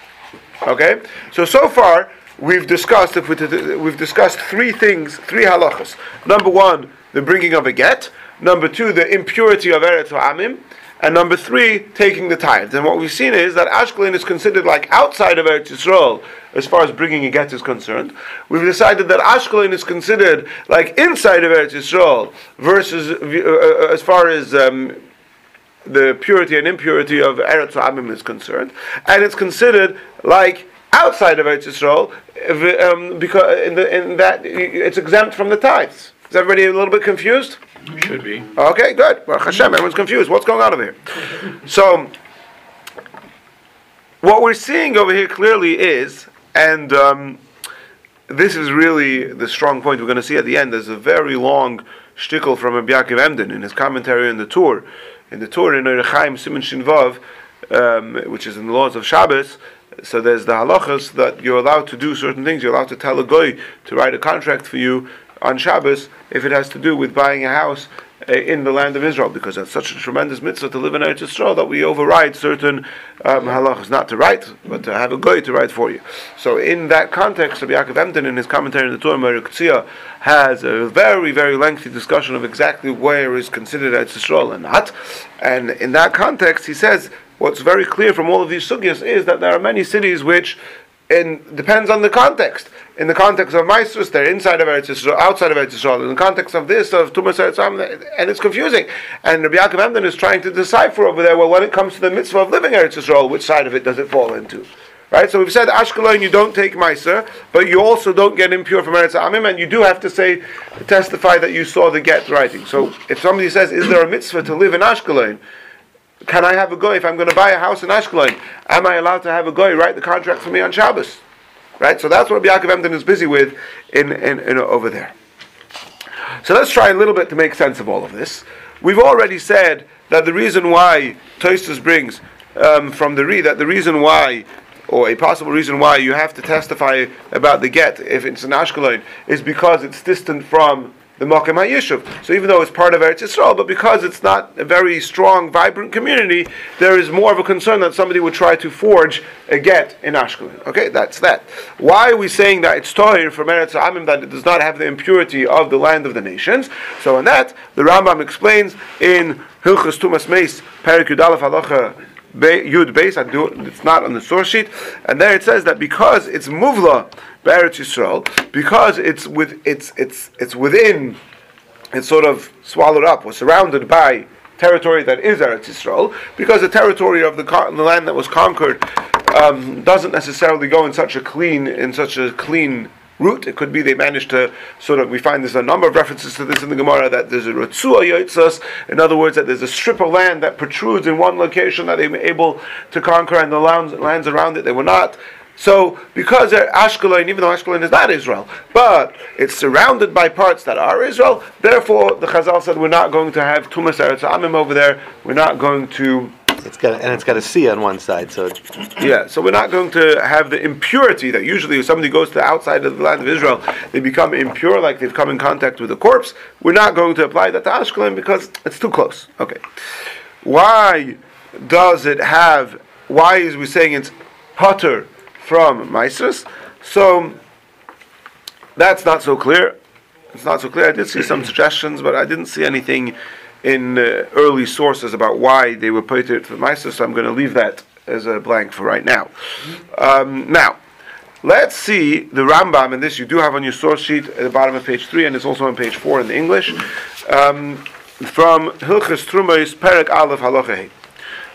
Okay, so so far we've discussed if we we've discussed three things, three halachas. Number one, the bringing of a get. Number two, the impurity of eretz amim, and number three, taking the tithes. And what we've seen is that Ashkelon is considered like outside of Eretz Yisrael as far as bringing a get is concerned. We've decided that Ashkelon is considered like inside of Eretz Yisrael versus uh, uh, as far as um, the purity and impurity of Eretz Amim is concerned, and it's considered like outside of Eretz Yisrael um, because in, the, in that it's exempt from the tithes. Is everybody a little bit confused? Should be. Okay, good. Baruch Hashem, everyone's confused. What's going on over here? So, what we're seeing over here clearly is, and um, this is really the strong point we're going to see at the end. There's a very long shtickle from Rabbi Yaakov Emden in his commentary on the Tur. In the Tur in Orach Chaim Simon Shinvav, um, which is in the laws of Shabbos, so there's the halachas that you're allowed to do certain things. You're allowed to tell a goy to write a contract for you on Shabbos if it has to do with buying a house uh, in the land of Israel, because that's such a tremendous mitzvah to live in Eretz Yisrael that we override certain um, halachas, not to write, but to have a goy to write for you. So in that context, Rabbi Yaakov Emden, in his commentary on the Tur, Meriktzia, has a very, very lengthy discussion of exactly where is considered Eretz Yisrael and not. And in that context, he says, what's very clear from all of these sugyas is that there are many cities which and depends on the context. In the context of Maasros, they're inside of Eretz Yisrael, outside of Eretz Yisrael. In the context of this, of Tumas Eretz and it's confusing. And Rabbi Yaakov Emden is trying to decipher over there, well, when it comes to the mitzvah of living Eretz Yisrael, which side of it does it fall into? Right, so we've said Ashkelon, you don't take Meiser, but you also don't get impure from Eretz Amim, and you do have to say, testify that you saw the get writing. So if somebody says, is there a mitzvah to live in Ashkelon? Can I have a goy if I'm going to buy a house in Ashkelon? Am I allowed to have a goy write the contract for me on Shabbos? Right. So that's what Rabbi Yaakov Emden is busy with in, in, in over there. So let's try a little bit to make sense of all of this. We've already said that the reason why Tosfos brings um, from the Re that the reason why or a possible reason why you have to testify about the get if it's an Ashkelon is because it's distant from the Makom HaYishuv. So even though it's part of Eretz Yisrael, but because it's not a very strong, vibrant community, there is more of a concern that somebody would try to forge a get in Ashkelon. Okay, that's that. Why are we saying that it's Tohir from Eretz Amim that it does not have the impurity of the land of the nations? So in that, the Rambam explains in Hilchas Tumas Meis, Perik Yudalef Halacha Yud Beis, I do it's not on the source sheet, and there it says that because it's Muvla, Eretz Yisrael, because it's with it's it's it's within, it's sort of swallowed up or surrounded by territory that is Eretz Yisrael, because the territory of the, the land that was conquered um, doesn't necessarily go in such a clean in such a clean route. It could be they managed to sort of, we find there's a number of references to this in the Gemara, that there's a Ratsua Yoitzas, in other words, that there's a strip of land that protrudes in one location that they were able to conquer, and the lands, lands around it they were not. So, because Ashkelon, even though Ashkelon is not Israel, but it's surrounded by parts that are Israel, therefore the Chazal said we're not going to have Tumas Eretz Amim over there. We're not going to. It's got a, and it's got a C on one side, so yeah. So we're not going to have the impurity that usually if somebody goes to the outside of the land of Israel, they become impure, like they've come in contact with a corpse. We're not going to apply that to Ashkelon because it's too close. Okay. Why does it have? Why is we saying it's Potter? from Mises. So that's not so clear. It's not so clear. I did see some suggestions, but I didn't see anything in uh, early sources about why they were put it for Mises. So I'm going to leave that as a blank for right now. Um, now. Let's see the Rambam, and this you do have on your source sheet at the bottom of page 3, and it's also on page 4 in the English, um, from Hilchas Trumais Perek Aleph Halacha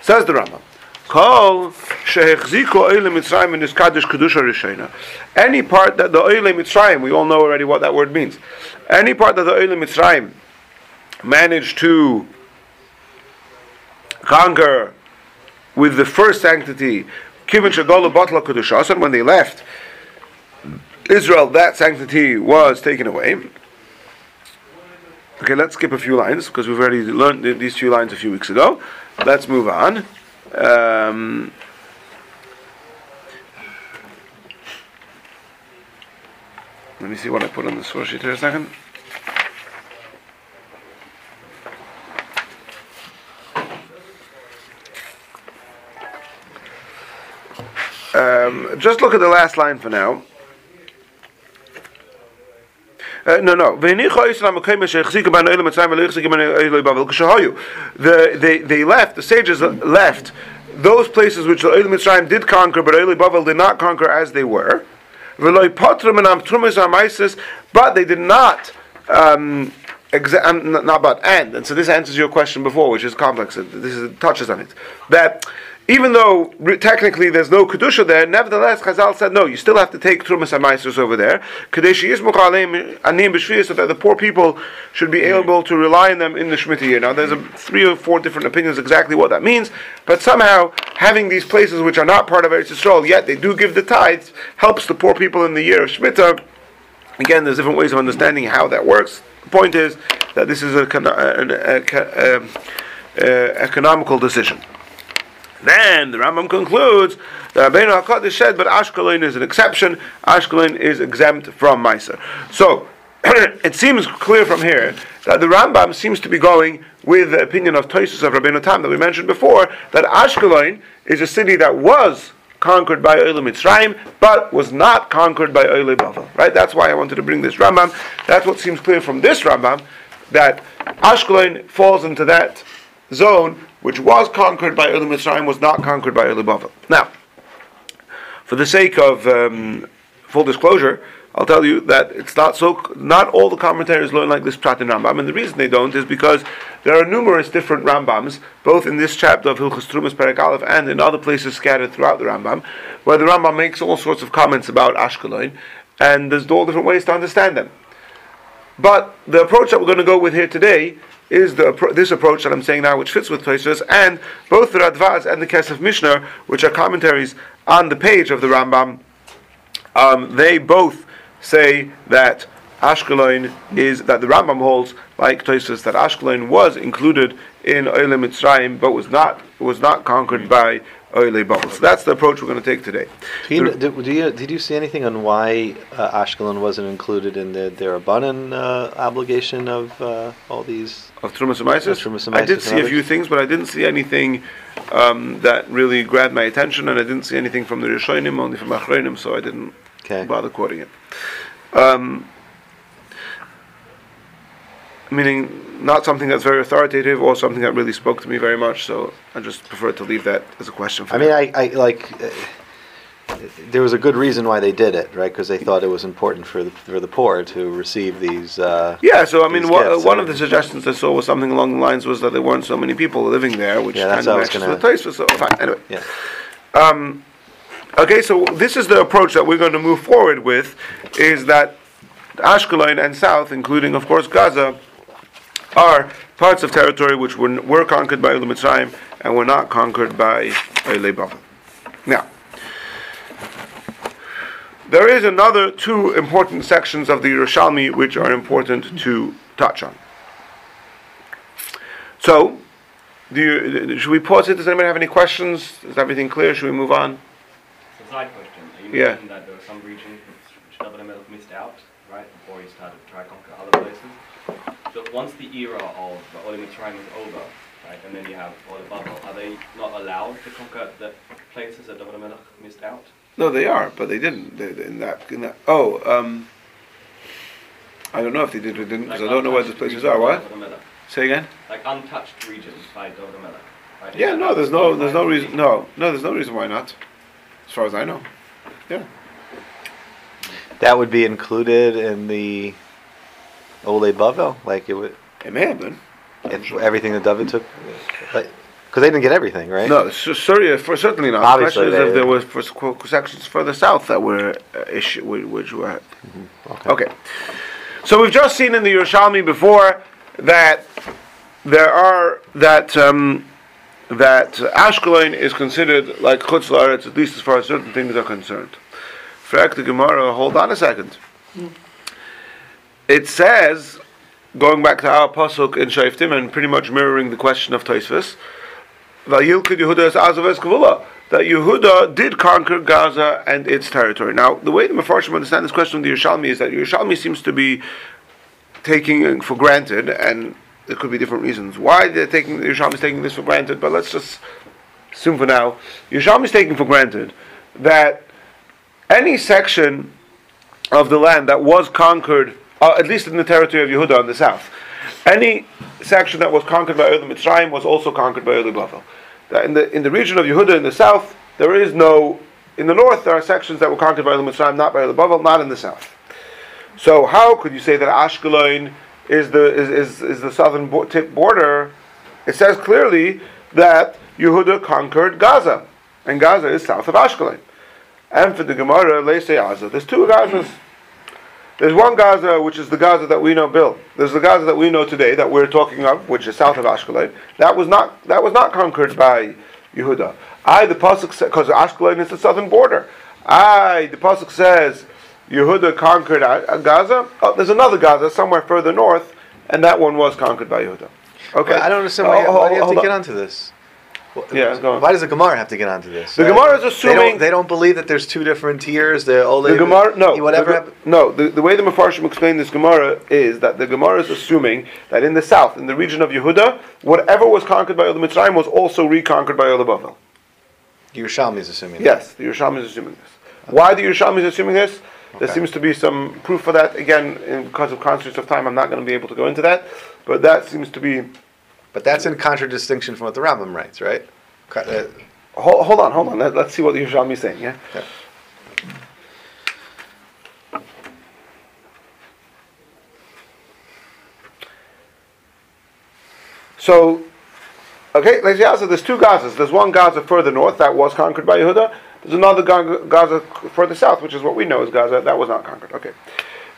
Says the Rambam. Any part that the oile Mitzrayim, we all know already what that word means. Any part that the oile Mitzrayim managed to conquer with the first sanctity, kivin shagolu batla kedusha, when they left Israel, that sanctity was taken away. Okay, let's skip a few lines because we've already learned these few lines a few weeks ago. Let's move on. Um, let me see what I put on the source sheet here a second. Just look at the last line for now. Uh, no, no. The, they, they left, the sages left those places which the Oile Mitzrayim did conquer, but Oile Bavel did not conquer as they were. But they did not um, exa- um, not but and and so this answers your question before, which is complex. This is, touches on it that even though re- technically there's no kedusha there, nevertheless Chazal said no. You still have to take trumas and over there. Kadesh anim so that the poor people should be able to rely on them in the Shemitah year. Now there's a, three or four different opinions exactly what that means, but somehow having these places which are not part of Eretz Yisrael yet they do give the tithes helps the poor people in the year of Shemitah. Again, there's different ways of understanding how that works. The point is that this is an um, uh, economical decision. Then the Rambam concludes that Rabbeinu Hakadosh said, but Ashkelon is an exception. Ashkelon is exempt from Meiser. So *clears throat* it seems clear from here that the Rambam seems to be going with the opinion of Tosfos of Rabbeinu Tam that we mentioned before that Ashkelon is a city that was conquered by Oile Mitzrayim, but was not conquered by Oile Bavel. Right? That's why I wanted to bring this Rambam. That's what seems clear from this Rambam that Ashkelon falls into that zone which was conquered by Oile Mitzrayim, was not conquered by Oile Bavel. Now, for the sake of um, full disclosure, I'll tell you that it's not so. Not all the commentators learn like this Prat in Rambam, and the reason they don't is because there are numerous different Rambams, both in this chapter of Hilchas Trumas Aleph and in other places scattered throughout the Rambam, where the Rambam makes all sorts of comments about Ashkelon, and there's all different ways to understand them. But the approach that we're going to go with here today is the, this approach that I'm saying now, which fits with Tosfos, and both the Radvaz and the Kesef Mishnah, which are commentaries on the page of the Rambam, um, they both say that Ashkelon is that the Rambam holds, like Tosfos, that Ashkelon was included in Oile Mitzrayim, but was not was not conquered by Oile Bavel. So that's the approach we're going to take today. Do you, did, do you, did you see anything on why uh, Ashkelon wasn't included in the Derabanan uh, obligation of uh, all these? Of Trumas I did see a few things, but I didn't see anything um, that really grabbed my attention, and I didn't see anything from the Rishonim, only from Achronim, so I didn't okay. bother quoting it. Um, meaning not something that's very authoritative or something that really spoke to me very much. So I just prefer to leave that as a question. For you. I mean, I, I like. Uh, there was a good reason why they did it, right? Because they thought it was important for the for the poor to receive these. Uh, yeah, so I mean, wh- one of the suggestions I saw was something along the lines was that there weren't so many people living there, which yeah, kind of matches the taste. So fine, anyway. Yeah. Um, okay, so this is the approach that we're going to move forward with, is that Ashkelon and South, including of course Gaza, are parts of territory which were, were conquered by Ulam Mitzrayim and were not conquered by Eilei Bavel. Now, there is another two important sections of the Yerushalmi which are important to touch on. So, do you, should we pause it? Does anybody have any questions? Is everything clear? Should we move on? It's a side question. You yeah. mentioned that there were some regions which, David missed out, right, before he started to try to conquer other places. So once the era of the Olim Mitzrayim is over, right, and then you have Olim Babel, are they not allowed to conquer the places that David missed out? No, they are, but they didn't. They, in that, in that. Oh, um, I don't know if they did or didn't because like I don't know where those places are. What? Say again. Like untouched regions by David Melech. Right? Yeah, no, there's no, there's no reason. No, no, there's no reason why not. As far as I know. Yeah. That would be included in the Ole Bavel? Like it would. It may have been. Sure. Everything that David took, like, because they didn't get everything, right? No, Syria for certainly not. Obviously, the question is if there was for sections further south that were uh, issue which were. Mm-hmm. Okay. okay. So we've just seen in the Yerushalmi before that there are that um, that Ashkelon is considered like Chutz La'aretz, at least as far as certain things are concerned. Fact the Gemara, hold on a second. It says, going back to our pasuk in Shoftim and pretty much mirroring the question of Tosfos, that Yehuda did conquer Gaza and its territory. Now, the way the Mefarshim understand this question of the Yerushalmi is that Yerushalmi seems to be taking for granted, and there could be different reasons why they're taking the Yerushalmi is taking this for granted. But let's just assume for now, Yerushalmi is taking for granted that any section of the land that was conquered uh, at least in the territory of Yehuda in the south. Any section that was conquered by Olam Mitzrayim was also conquered by Olam Bavel. That In the in the region of Yehuda in the south, there is no. In the north, there are sections that were conquered by the Mitzrayim, not by the Bavel, not in the south. So how could you say that Ashkelon is the is, is, is the southern bo- tip border? It says clearly that Yehuda conquered Gaza, and Gaza is south of Ashkelon. And for the Gemara, they say Gaza. There's two Gazas. There's one Gaza, which is the Gaza that we know, Bill. There's the Gaza that we know today, that we're talking of, which is south of Ashkelon. That was not that was not conquered by Yehuda. I, the pasuk because Ashkelon is the southern border. I, the pasuk says, Yehuda conquered Gaza. Oh, there's another Gaza somewhere further north, and that one was conquered by Yehuda. Okay, I don't understand uh, why, Oh, why do you have to on. get onto this. Yeah, go. Why does the Gemara have to get onto this? The right? Gemara is They assuming don't, they don't believe that there's two different tiers. The Ole, The Gemara, no, whatever. the, no. The, the way the Mefarshim explain this Gemara is that the Gemara is assuming that in the south, in the region of Yehuda, whatever was conquered by Olam Mitzrayim was also reconquered by Olam Bavel. Yerushalmi is assuming. Yes, the Yerushalmi is assuming this. Why the Yerushalmi is assuming this? There Okay. seems to be some proof for that. Again, in, because of constraints of time, I'm not going to be able to go into that. But that seems to be. But that's in contradistinction from what the Rambam writes, right? Uh, Hold, hold on, hold on. Let, us see what the Yerushalmi is saying. Yeah. So, okay, let's say there's two Gazas. There's one Gaza further north that was conquered by Yehuda. There's another Ga- Gaza further south, which is what we know as Gaza, that was not conquered. Okay.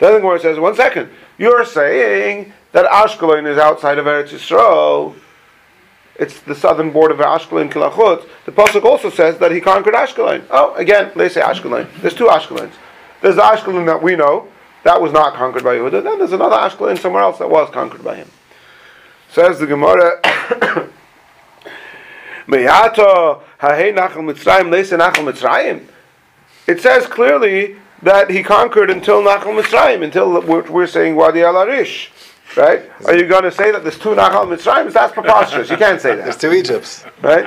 Then the Gemara says, one second, you're saying that Ashkelon is outside of Eretz Yisrael. It's the southern border of Ashkelon, Kilachut. The Pasuk also says that he conquered Ashkelon. Oh, again, they say Ashkelon. There's two Ashkelons. There's the Ashkelon that we know, that was not conquered by Yehuda. Then there's another Ashkelon somewhere else that was conquered by him. Says the Gemara, *coughs* Meyato hahei nachal Mitzrayim leise nachal Mitzrayim. It says clearly that he conquered until Nachal Mitzrayim, until we're, we're saying Wadi Al Arish. Right? Are you going to say that there's two Nachal Mitzrayim? That's preposterous. You can't say that. there's two Egypts. Right?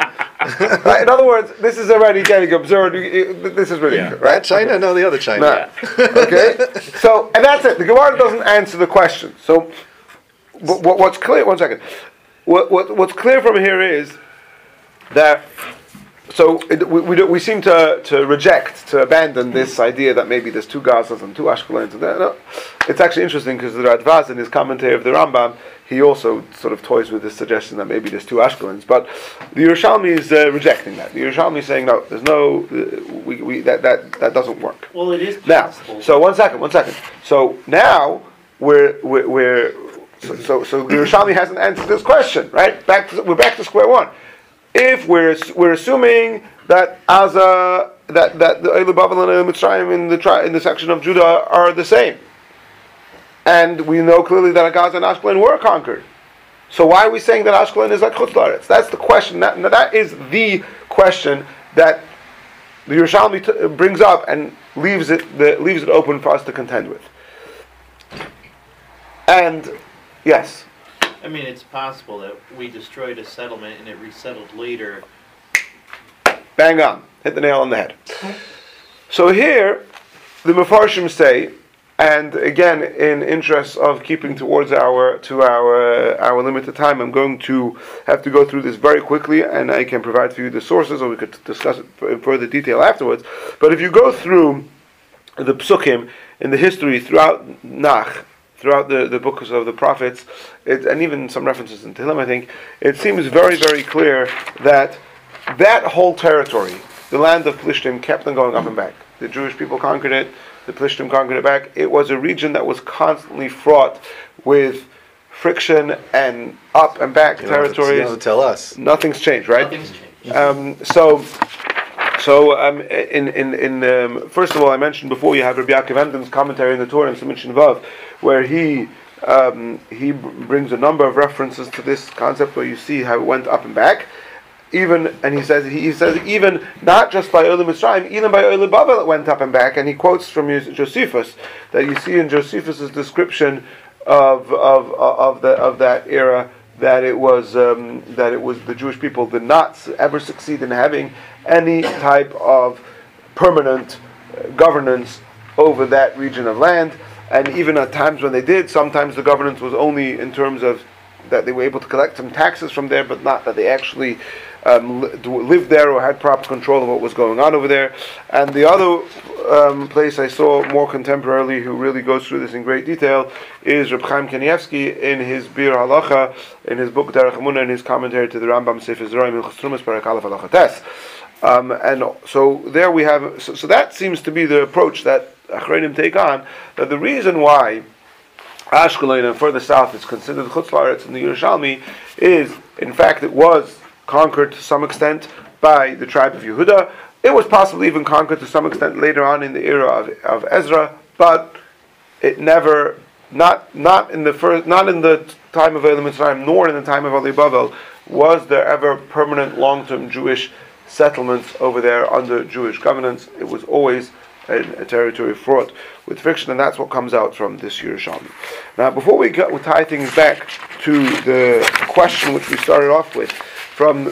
Right? In other words, this is already getting absurd. This is ridiculous. Right? Right? China? No, the other China. No. okay? *laughs* So, and that's it. The Gemara doesn't answer the question. So, what, what- what's clear, one second. What, what, what's clear from here is that, so it, we, we, we seem to, to reject, to abandon this idea that maybe there's two Gazas and two Ashkelons. And. No. It's actually interesting because the Radvaz, in his commentary of the Rambam, he also sort of toys with this suggestion that maybe there's two Ashkelons. But the Yerushalmi is uh, rejecting that. The Yerushalmi is saying, no, there's no, uh, we, we, that, that, that doesn't work. Well, it is Now, possible. so one second, one second. So now we're we're, we're so, so so the Yerushalmi hasn't answered this question, right? Back to, we're back to square one. If we're we're assuming that Aza that that the Eilu Babylon and Mitzrayim in the tri- in the section of Judah are the same, and we know clearly that Gaza and Ashkelon were conquered. So why are we saying that Ashkelon is like Chutz La'aretz? That's the question. That that is the question that the Yerushalmi t- brings up and leaves it the, leaves it open for us to contend with. And yes, I mean, it's possible that we destroyed a settlement and it resettled later. bang on, hit the nail on the head. So here, the Mefarshim say, and again, in interest of keeping towards our to our our limited time, I'm going to have to go through this very quickly, and I can provide for you the sources, or we could discuss it in further detail afterwards. But if you go through the psukim in the history throughout Nach, throughout the, the books of the prophets, it, and even some references in Tehillim, I think, it seems very, very clear that that whole territory, the land of Plishtim, kept on going up and back. The Jewish people conquered it, the Plishtim conquered it back. It was a region that was constantly fraught with friction and up and back You don't you territories. don't to tell us. Nothing's changed, right? Nothing's changed. Um, so, so um, in in in um, first of all, I mentioned before you have Rabbi Yaakov Emden's commentary in the Torah in Siman Vav, where he um, he brings a number of references to this concept where you see how it went up and back. Even and he says he, says even not just by Olam Mitzrayim, even by Olam Babel it went up and back. And he quotes from Josephus that you see in Josephus's description of of of the of that era that it was um, that it was the Jewish people did not ever succeed in having any type of permanent uh, governance over that region of land. And even at times when they did, sometimes the governance was only in terms of that they were able to collect some taxes from there, but not that they actually um, lived there or had proper control of what was going on over there. And the other um, place I saw more contemporarily, who really goes through this in great detail, is Reb Chaim Kanievsky in his Biur Halacha, in his book Derech Emunah, in his commentary to the Rambam Sefer Zeroim Ilchus Trumas Halacha Tes. Um, and so there we have. So, so that seems to be the approach that Achronim take on. That the reason why Ashkelon and further south is considered Chutz La'aretz in the Yerushalmi is, in fact, it was conquered to some extent by the tribe of Yehuda. It was possibly even conquered to some extent later on in the era of, of Ezra, but it never, not not in the first, not in the time of Elam Mitzrayim, nor in the time of Ali Bavel, was there ever permanent, long-term Jewish settlements over there under Jewish governance. It was always a, a territory fraught with friction, and that's what comes out from this Yerushalmi. Now, before we, go, we tie things back to the question which we started off with, from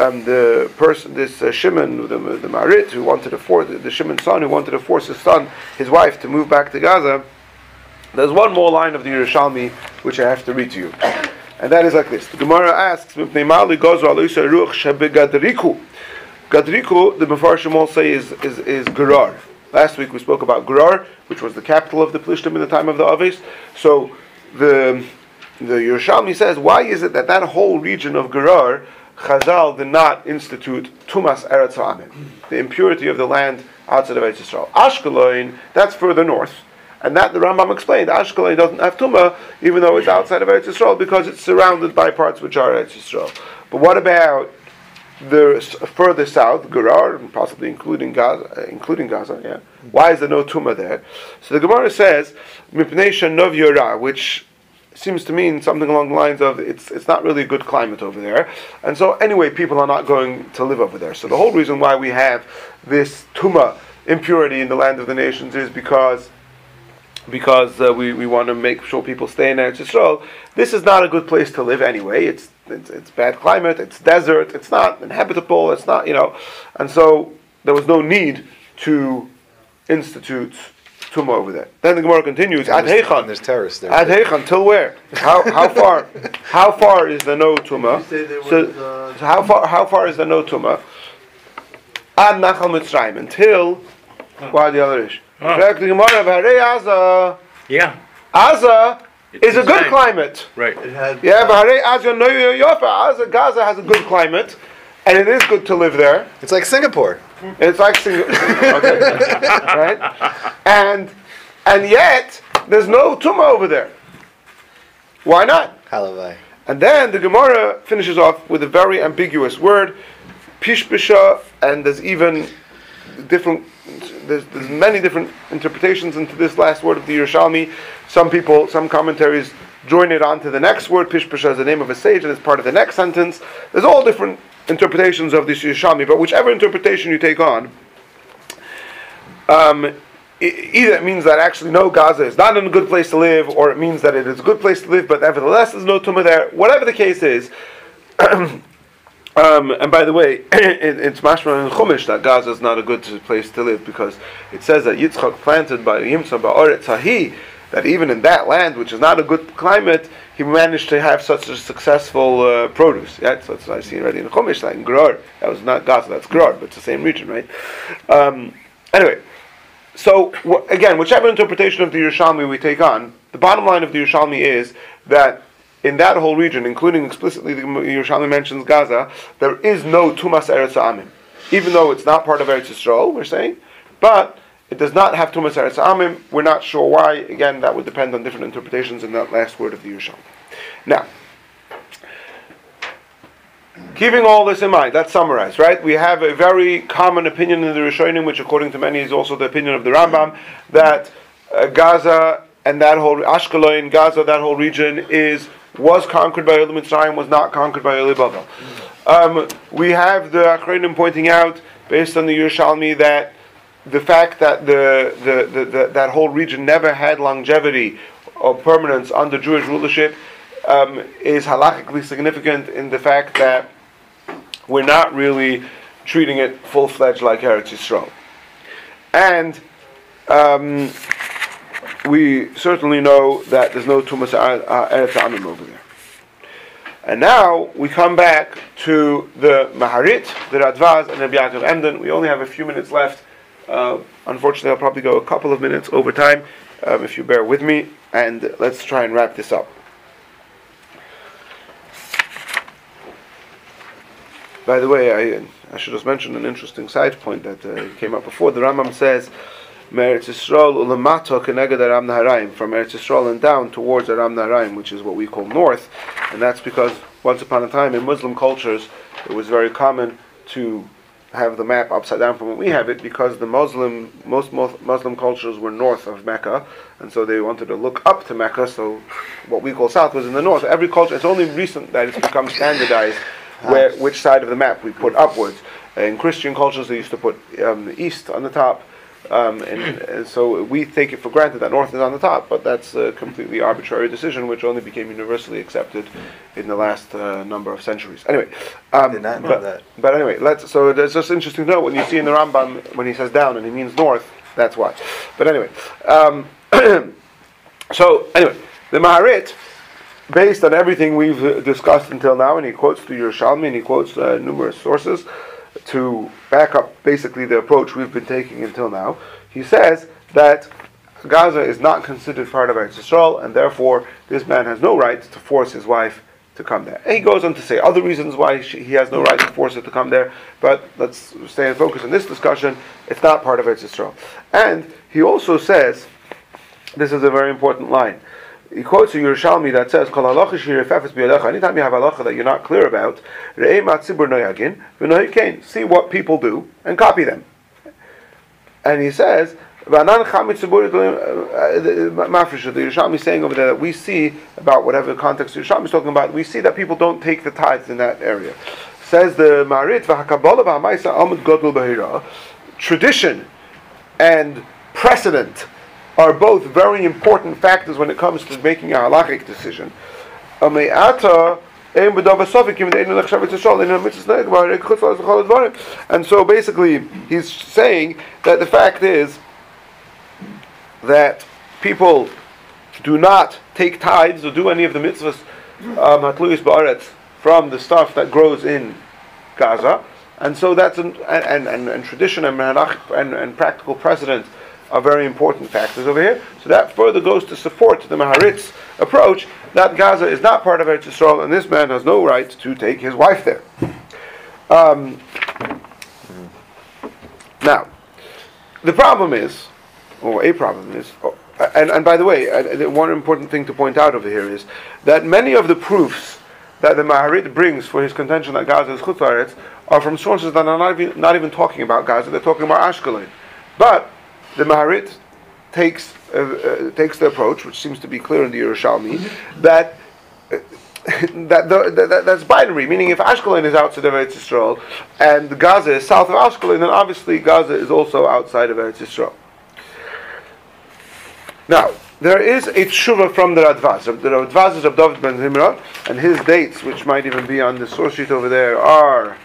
um, the person, this uh, Shimon, the, the Maharit, who wanted to force the Shimon son, who wanted to force his son, his wife, to move back to Gaza. There's one more line of the Yerushalmi which I have to read to you, and that is like this: The Gemara asks, Gadriku, the Mefarshim all say is is is Gerar. Last week we spoke about Gerar, which was the capital of the Plishtim in the time of the Aves. So the the Yerushalmi says, why is it that that whole region of Gerar, Chazal did not institute Tumas Eretz Ha'amim, the impurity of the land outside of Eretz Yisrael? Ashkelon, that's further north. And that the Rambam explained, Ashkelon doesn't have Tumah, even though it's outside of Eretz Yisrael, because it's surrounded by parts which are Eretz Yisrael. But what about the further south, Gerar, and possibly including Gaza, uh, including Gaza, yeah. Why is there no tumah there? So the Gemara says, "Mipnei shanov yora," which seems to mean something along the lines of it's it's not really a good climate over there, and so anyway, people are not going to live over there. So the whole reason why we have this tumah impurity in the land of the nations is because because uh, we, we want to make sure people stay in Eretz Yisrael. This is not a good place to live anyway. It's, it's it's bad climate. It's desert. It's not inhabitable. It's not you know, and so there was no need to institute tumah over there. Then the Gemara continues. Ad And there's, Heichan. there's terrorists there. Ad Heichan. Till where? How how *laughs* far? how far is the no tumah? You say there was, So, uh, so how far how far is the no tumah? Ad Nachal Mitzrayim until Wadi Al Arish. Huh. The Gemara. V'harei Aza. Yeah, Aza It's is a good climate. right. It had. Yeah, but Harei Aza no Yofa. Gaza has a good climate, and it is good to live there. It's like Singapore. It's like Singapore, *laughs* right? And and yet there's no tumah over there. Why not? Halavai. And then the Gemara finishes off with a very ambiguous word, pishpisha, and there's even different. There's, there's many different interpretations into this last word of the Yerushalmi. Some people, some commentaries join it onto the next word. Pishpisha is the name of a sage, and it's part of the next sentence. There's all different interpretations of this Yerushalmi, but whichever interpretation you take on, um, either it means that actually no Gaza is not in a good place to live, or it means that it is a good place to live, but nevertheless there's no tumah there. Whatever the case is. *clears throat* Um, and by the way, *clears throat* it, it's mashma in Chumash that Gaza is not a good place to live because it says that Yitzchak planted by Yimsa Ba'oretz Hahi, that even in that land, which is not a good climate, he managed to have such a successful uh, produce. Yeah, so that's what I see already in Chumash, like in Gerar. That was not Gaza, that's Gerar, but it's the same region, right? Um, anyway, so wh- again, whichever interpretation of the Yerushalmi we take on, the bottom line of the Yerushalmi is that in that whole region, including explicitly the Yerushalmi mentions Gaza, there is no Tumas Eretz Amim, even though it's not part of Eretz Yisrael. We're saying, but it does not have Tumas Eretz Amim. We're not sure why. Again, that would depend on different interpretations in that last word of the Yerushalmi. Now. Keeping all this in mind, let's summarize, right? We have a very common opinion in the Rishonim, which according to many is also the opinion of the Rambam, that uh, Gaza and that whole Ashkelon, Gaza, that whole region is was conquered by Elam Mitzrayim, was not conquered by Eli Bavel. Um, we have the Achronim pointing out, based on the Yerushalmi, that the fact that the, the, the, the that whole region never had longevity or permanence under Jewish rulership um, is halachically significant in the fact that we're not really treating it full fledged like Eretz Yisrael. And um, we certainly know that there's no Tumas Eretz Amim over there. And now we come back to the Maharit, the Radvaz, and the Yaakov Emden. We only have a few minutes left. Uh, unfortunately, I'll probably go a couple of minutes over time um, if you bear with me. And let's try and wrap this up. By the way, I, I should just mention an interesting side point that uh, came up before. The Rambam says, Meretz Yisrael ulamato keneged Aram Naharaim, from Eretz Yisrael and down towards Aram Naharaim, which is what we call north, and that's because once upon a time in Muslim cultures it was very common to have the map upside down from what we have it because the Muslim most Muslim cultures were north of Mecca, and so they wanted to look up to Mecca. So what we call south was in the north. Every culture it's only recent that it's become standardized where which side of the map we put upwards. In Christian cultures, they used to put um, the east on the top um, and, and, so we take it for granted that North is on the top, but that's a completely arbitrary decision, which only became universally accepted in the last uh, number of centuries. Anyway, um, did not know but, that. But anyway, let's. So it's just interesting to know when you see in the Rambam when he says down and he means north. That's why. But anyway, um, *clears throat* so anyway, the Maharit, based on everything we've uh, discussed until now, and he quotes to Yerushalmi and he quotes uh, numerous sources to back up basically the approach we've been taking until now, he says that Gaza is not considered part of Eretz Yisrael, and therefore this man has no right to force his wife to come there. And he goes on to say other reasons why she, he has no right to force her to come there, but let's stay and focus on this discussion. It's not part of Eretz Yisrael. And he also says, this is a very important line he quotes a Yerushalmi that says, "Kol halacha shirifefes biyalecha." Anytime you have halacha that you're not clear about. See what people do and copy them. And he says, "V'anan chamit tzibur uh, uh, mafresh." The Yerushalmi is saying over there that we see about whatever context Yerushalmi is talking about. We see that people don't take the tithes in that area. Says the Maharit. Tradition and precedent are both very important factors when it comes to making a halachic decision. And so basically, he's saying that the fact is that people do not take tithes or do any of the mitzvahs um, from the stuff that grows in Gaza. And so that's an, and, and, and tradition and, and, and practical precedent are very important factors over here. So that further goes to support the Maharit's approach that Gaza is not part of Eretz Yisrael and this man has no right to take his wife there. Um, now, the problem is, or a problem is, oh, and, and by the way, uh, one important thing to point out over here is that many of the proofs that the Maharit brings for his contention that Gaza is Chutzaretz are from sources that are not even, not even talking about Gaza, they're talking about Ashkelon. But the Maharit takes uh, uh, takes the approach, which seems to be clear in the Yerushalmi, that. Uh, *laughs* that, the, that, that's binary, meaning if Ashkelon is outside of Eretz Yisrael and Gaza is south of Ashkelon, then obviously Gaza is also outside of Eretz Yisrael. Now, there is a tshuva from the Radvaz. The Radvaz is of David ben Zimra, and his dates, which might even be on the source sheet over there, are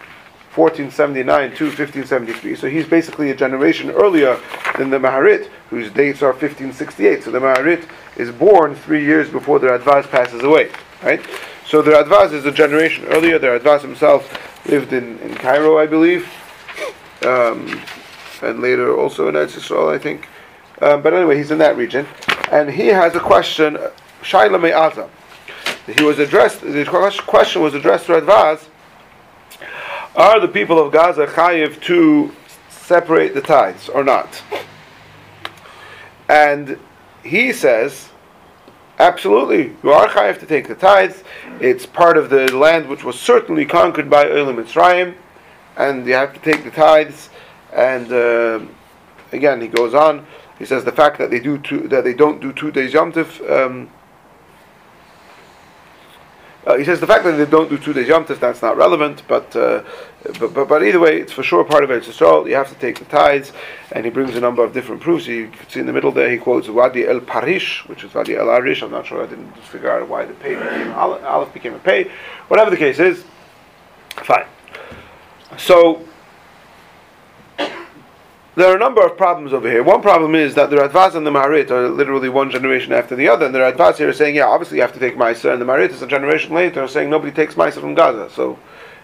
1479 to 1573. So he's basically a generation earlier than the Maharit, whose dates are 1568. So the Maharit is born three years before the Radvaz passes away. Right? So the Radvaz is a generation earlier. The Radvaz himself lived in, in Cairo, I believe, um, and later also in Israel, I think. Um, but anyway, he's in that region, and he has a question. Shaila Me'aza. He was addressed. The question was addressed to Radvaz are the people of Gaza chayiv to separate the tithes or not? And he says, absolutely, you are chayiv to take the tithes. It's part of the land which was certainly conquered by Elam Mitzrayim, and you have to take the tithes. And uh, again, he goes on. He says the fact that they do two, that they don't do two days Yom Tif, um, uh, he says the fact that they don't do two days Yom Tif, that's not relevant, but, uh, but, but, but, either way, it's for sure part of Eretz Yisrael. You have to take the tithes, and he brings a number of different proofs. You can see in the middle there, he quotes Wadi El Parish, which is Wadi El Arish. I'm not sure, I didn't figure out why the pay became Aleph, became a pay. Whatever the case is, fine. So, there are a number of problems over here. One problem is that the Radvaz and the Maharit are literally one generation after the other, and the Radvaz here is saying, yeah, obviously you have to take Maisa, and the Maharit is a generation later saying nobody takes Maisa from Gaza. So,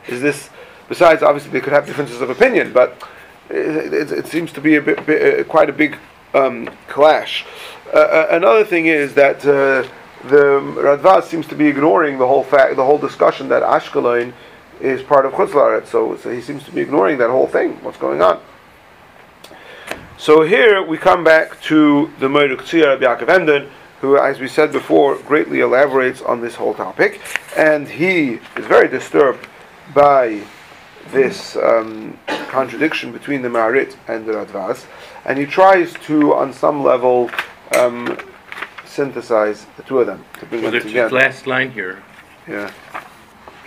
is this, besides, obviously they could have differences of opinion, but it, it, it seems to be a bit, bit uh, quite a big um, clash. Uh, uh, another thing is that uh, the Radvaz seems to be ignoring the whole fact, the whole discussion that Ashkelon is part of Chutzlaret. So, so he seems to be ignoring that whole thing. What's going on? So here we come back to the Mor U'Ketzia Rabbi Yaakov Emden, who, as we said before, greatly elaborates on this whole topic, and he is very disturbed by this um, contradiction between the Maharit and the Radvaz, and he tries to, on some level, um, synthesize the two of them to bring Well, them together. last line here. Yeah.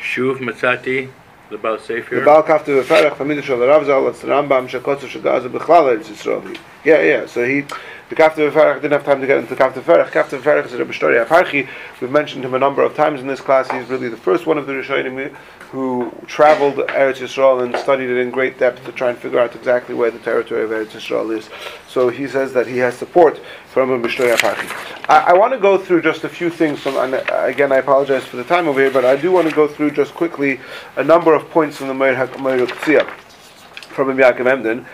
Shuv Matzati, the Baal Sefer. The Baal Kaftor VaFerach Famid Shal It's the Rambam Shekotzer Shagaza B'Chlal Eretz Yisrael. Yeah, yeah. So he, the Kaftor VaFerach didn't have time to get into the Kaftor VaFerach. Kaftor VaFerach is a Rebbe Shtori Aparchi. We've mentioned him a number of times in this class. He's really the first one of the Rishonim who traveled Eretz Yisrael and studied it in great depth to try and figure out exactly where the territory of Eretz Yisrael is. So he says that he has support from a Mishnah Aparchi. I, I want to go through just a few things. From, and uh, again, I apologize for the time over here, but I do want to go through just quickly a number of points from the Mor U'Ketzia from Rabbi Yaakov Emden.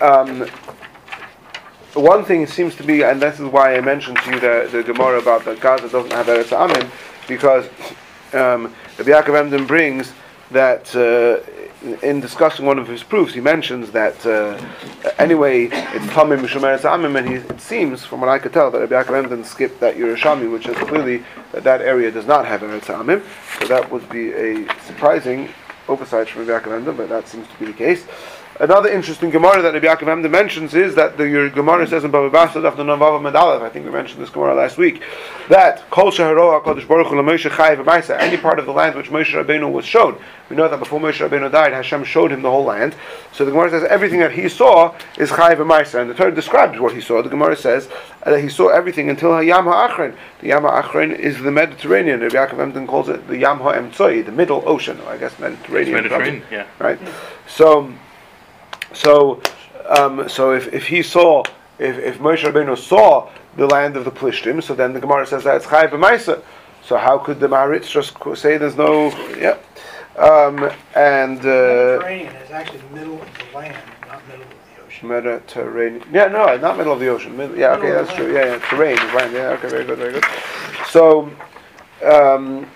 Um, one thing seems to be, and this is why I mentioned to you the, the Gemara about that Gaza doesn't have Eretz Amim, because um, Rabbi Yaakov Emden brings that uh, in discussing one of his proofs, he mentions that uh, anyway, it's Tamim Mishum Amim, and he, it seems, from what I could tell, that Rabbi Yaakov Emden skipped that Yerushalmi, which is clearly that that area does not have Eretz Amim, so that would be a surprising oversight from Rabbi Yaakov but that seems to be the case. Another interesting Gemara that Rabbi Yaakov Emden mentions is that the your Gemara says in Baba Basra after Navav Medalev, I think we mentioned this Gemara last week, that Kol Sheharoah Kodesh Baruch Hu LaMoshe Chayiv V'Maisa, any part of the land which Moshe Rabbeinu was shown. We know that before Moshe Rabbeinu died, Hashem showed him the whole land. So the Gemara says everything that he saw is Chayiv V'Maisa, and the Torah describes what he saw. The Gemara says that he saw everything until Hayam Ha'achron. The Yam Ha'achron is the Mediterranean. Rabbi Yaakov Emden calls it the Yam Ha'emtzoi, the Middle Ocean, I guess Mediterranean. It's Mediterranean, yeah. Right? So, so, um, so if, if he saw, if, if Moshe Rabbeinu saw the land of the Plishtim, so then the Gemara says that that's Chai B'maisa. So how could the Maharit just say there's no, yeah. Um, and, uh, Mediterranean is actually the middle of the land, not middle of the ocean. Mediterranean. Yeah, no, not middle of the ocean. Mid- yeah, okay, Middle that's true. Yeah, yeah, terrain is land. Yeah, okay, very good, very good. So, um,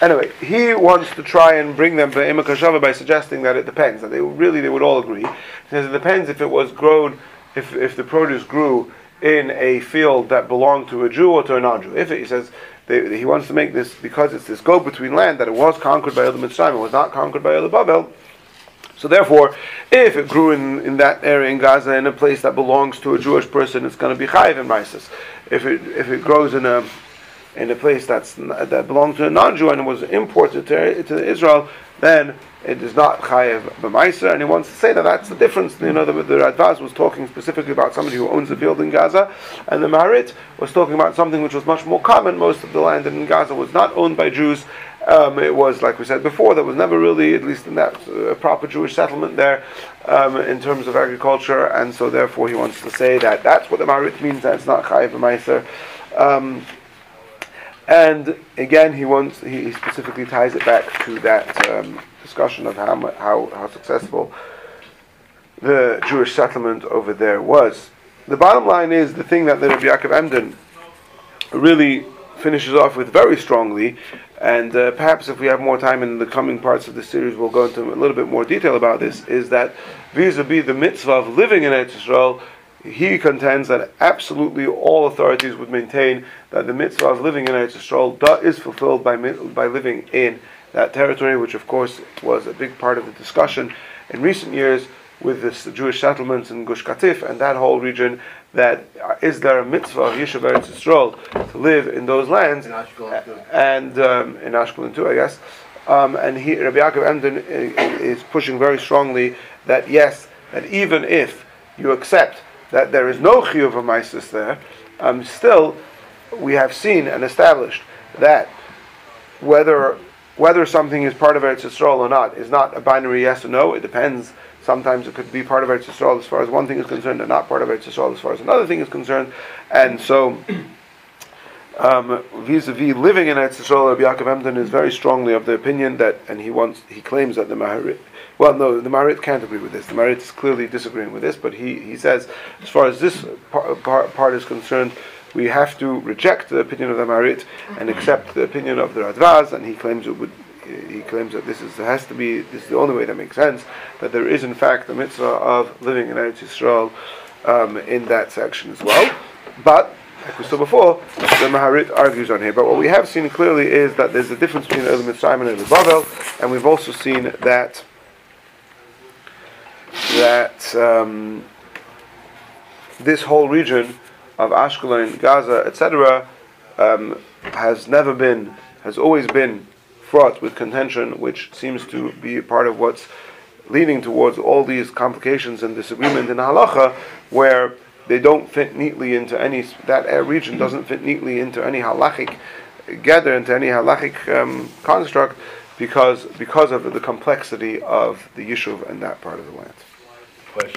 anyway, he wants to try and bring them to Imakashava by suggesting that it depends. That they really they would all agree. He says it depends if it was grown, if if the produce grew in a field that belonged to a Jew or to a non-Jew. If it, he says. They, he wants to make this because it's this go-between land that it was conquered by Oile Mitzrayim, it was not conquered by Oile Bavel. So therefore, if it grew in, in that area in Gaza in a place that belongs to a Jewish person, it's going to be chayiv in Mises. If it if it grows in a in a place that's that belongs to a non-Jew and was imported to, to Israel, then it is not chayiv b'maiser. And he wants to say that that's the difference. You know, the, the Radvaz was talking specifically about somebody who owns a field in Gaza, and the Maharit was talking about something which was much more common. Most of the land in Gaza was not owned by Jews. Um, it was, like we said before, there was never really, at least in that uh, proper Jewish settlement there, um, in terms of agriculture, and so therefore he wants to say that that's what the Maharit means. That it's not chayiv b'maiser. Um, and again, he wants he, specifically ties it back to that um, discussion of how, how how successful the Jewish settlement over there was. The bottom line is the thing that the Rabbi Yaakov Emden really finishes off with very strongly, and uh, perhaps if we have more time in the coming parts of the series, we'll go into a little bit more detail about this. Is that vis-a-vis the mitzvah of living in Eretz Yisrael, he contends that absolutely all authorities would maintain that the mitzvah of living in Eretz Yisrael is fulfilled by by living in that territory, which of course was a big part of the discussion in recent years with the Jewish settlements in Gush Katif and that whole region. That uh, is there a mitzvah of Yishuv Eretz Yisrael to live in those lands, and um, in Ashkelon too, I guess. Um, and he, Rabbi Yaakov Emden is pushing very strongly that yes, that even if you accept that there is no chiyuv of Mises there, um, still we have seen and established that whether whether something is part of Eretz Yisrael or not is not a binary yes or no. It depends. Sometimes it could be part of Eretz Yisrael as far as one thing is concerned, and not part of Eretz Yisrael as far as another thing is concerned. And so, um, vis-a-vis living in Eretz Yisrael, Rabbi Yaakov Emden is very strongly of the opinion that, and he wants, he claims that the Maharit, well, no, the Maharit can't agree with this. The Maharit is clearly disagreeing with this, but he, he says, as far as this par, par, part is concerned, we have to reject the opinion of the Maharit and accept the opinion of the Radvaz, and he claims it would. He claims that this is has to be this is the only way that makes sense. That there is in fact the mitzvah of living in Eretz Yisrael um, in that section as well. But like we saw before, the Maharit argues on here. But what we have seen clearly is that there's a difference between Oile Mitzrayim and Oile Bavel, and we've also seen that that um, this whole region of Ashkelon, Gaza, etc., um, has never been, has always been fraught with contention, which seems to be part of what's leading towards all these complications and disagreement in halacha, where they don't fit neatly into any that region doesn't fit neatly into any halachic gather into any halachic um, construct because because of the complexity of the yishuv in that part of the land.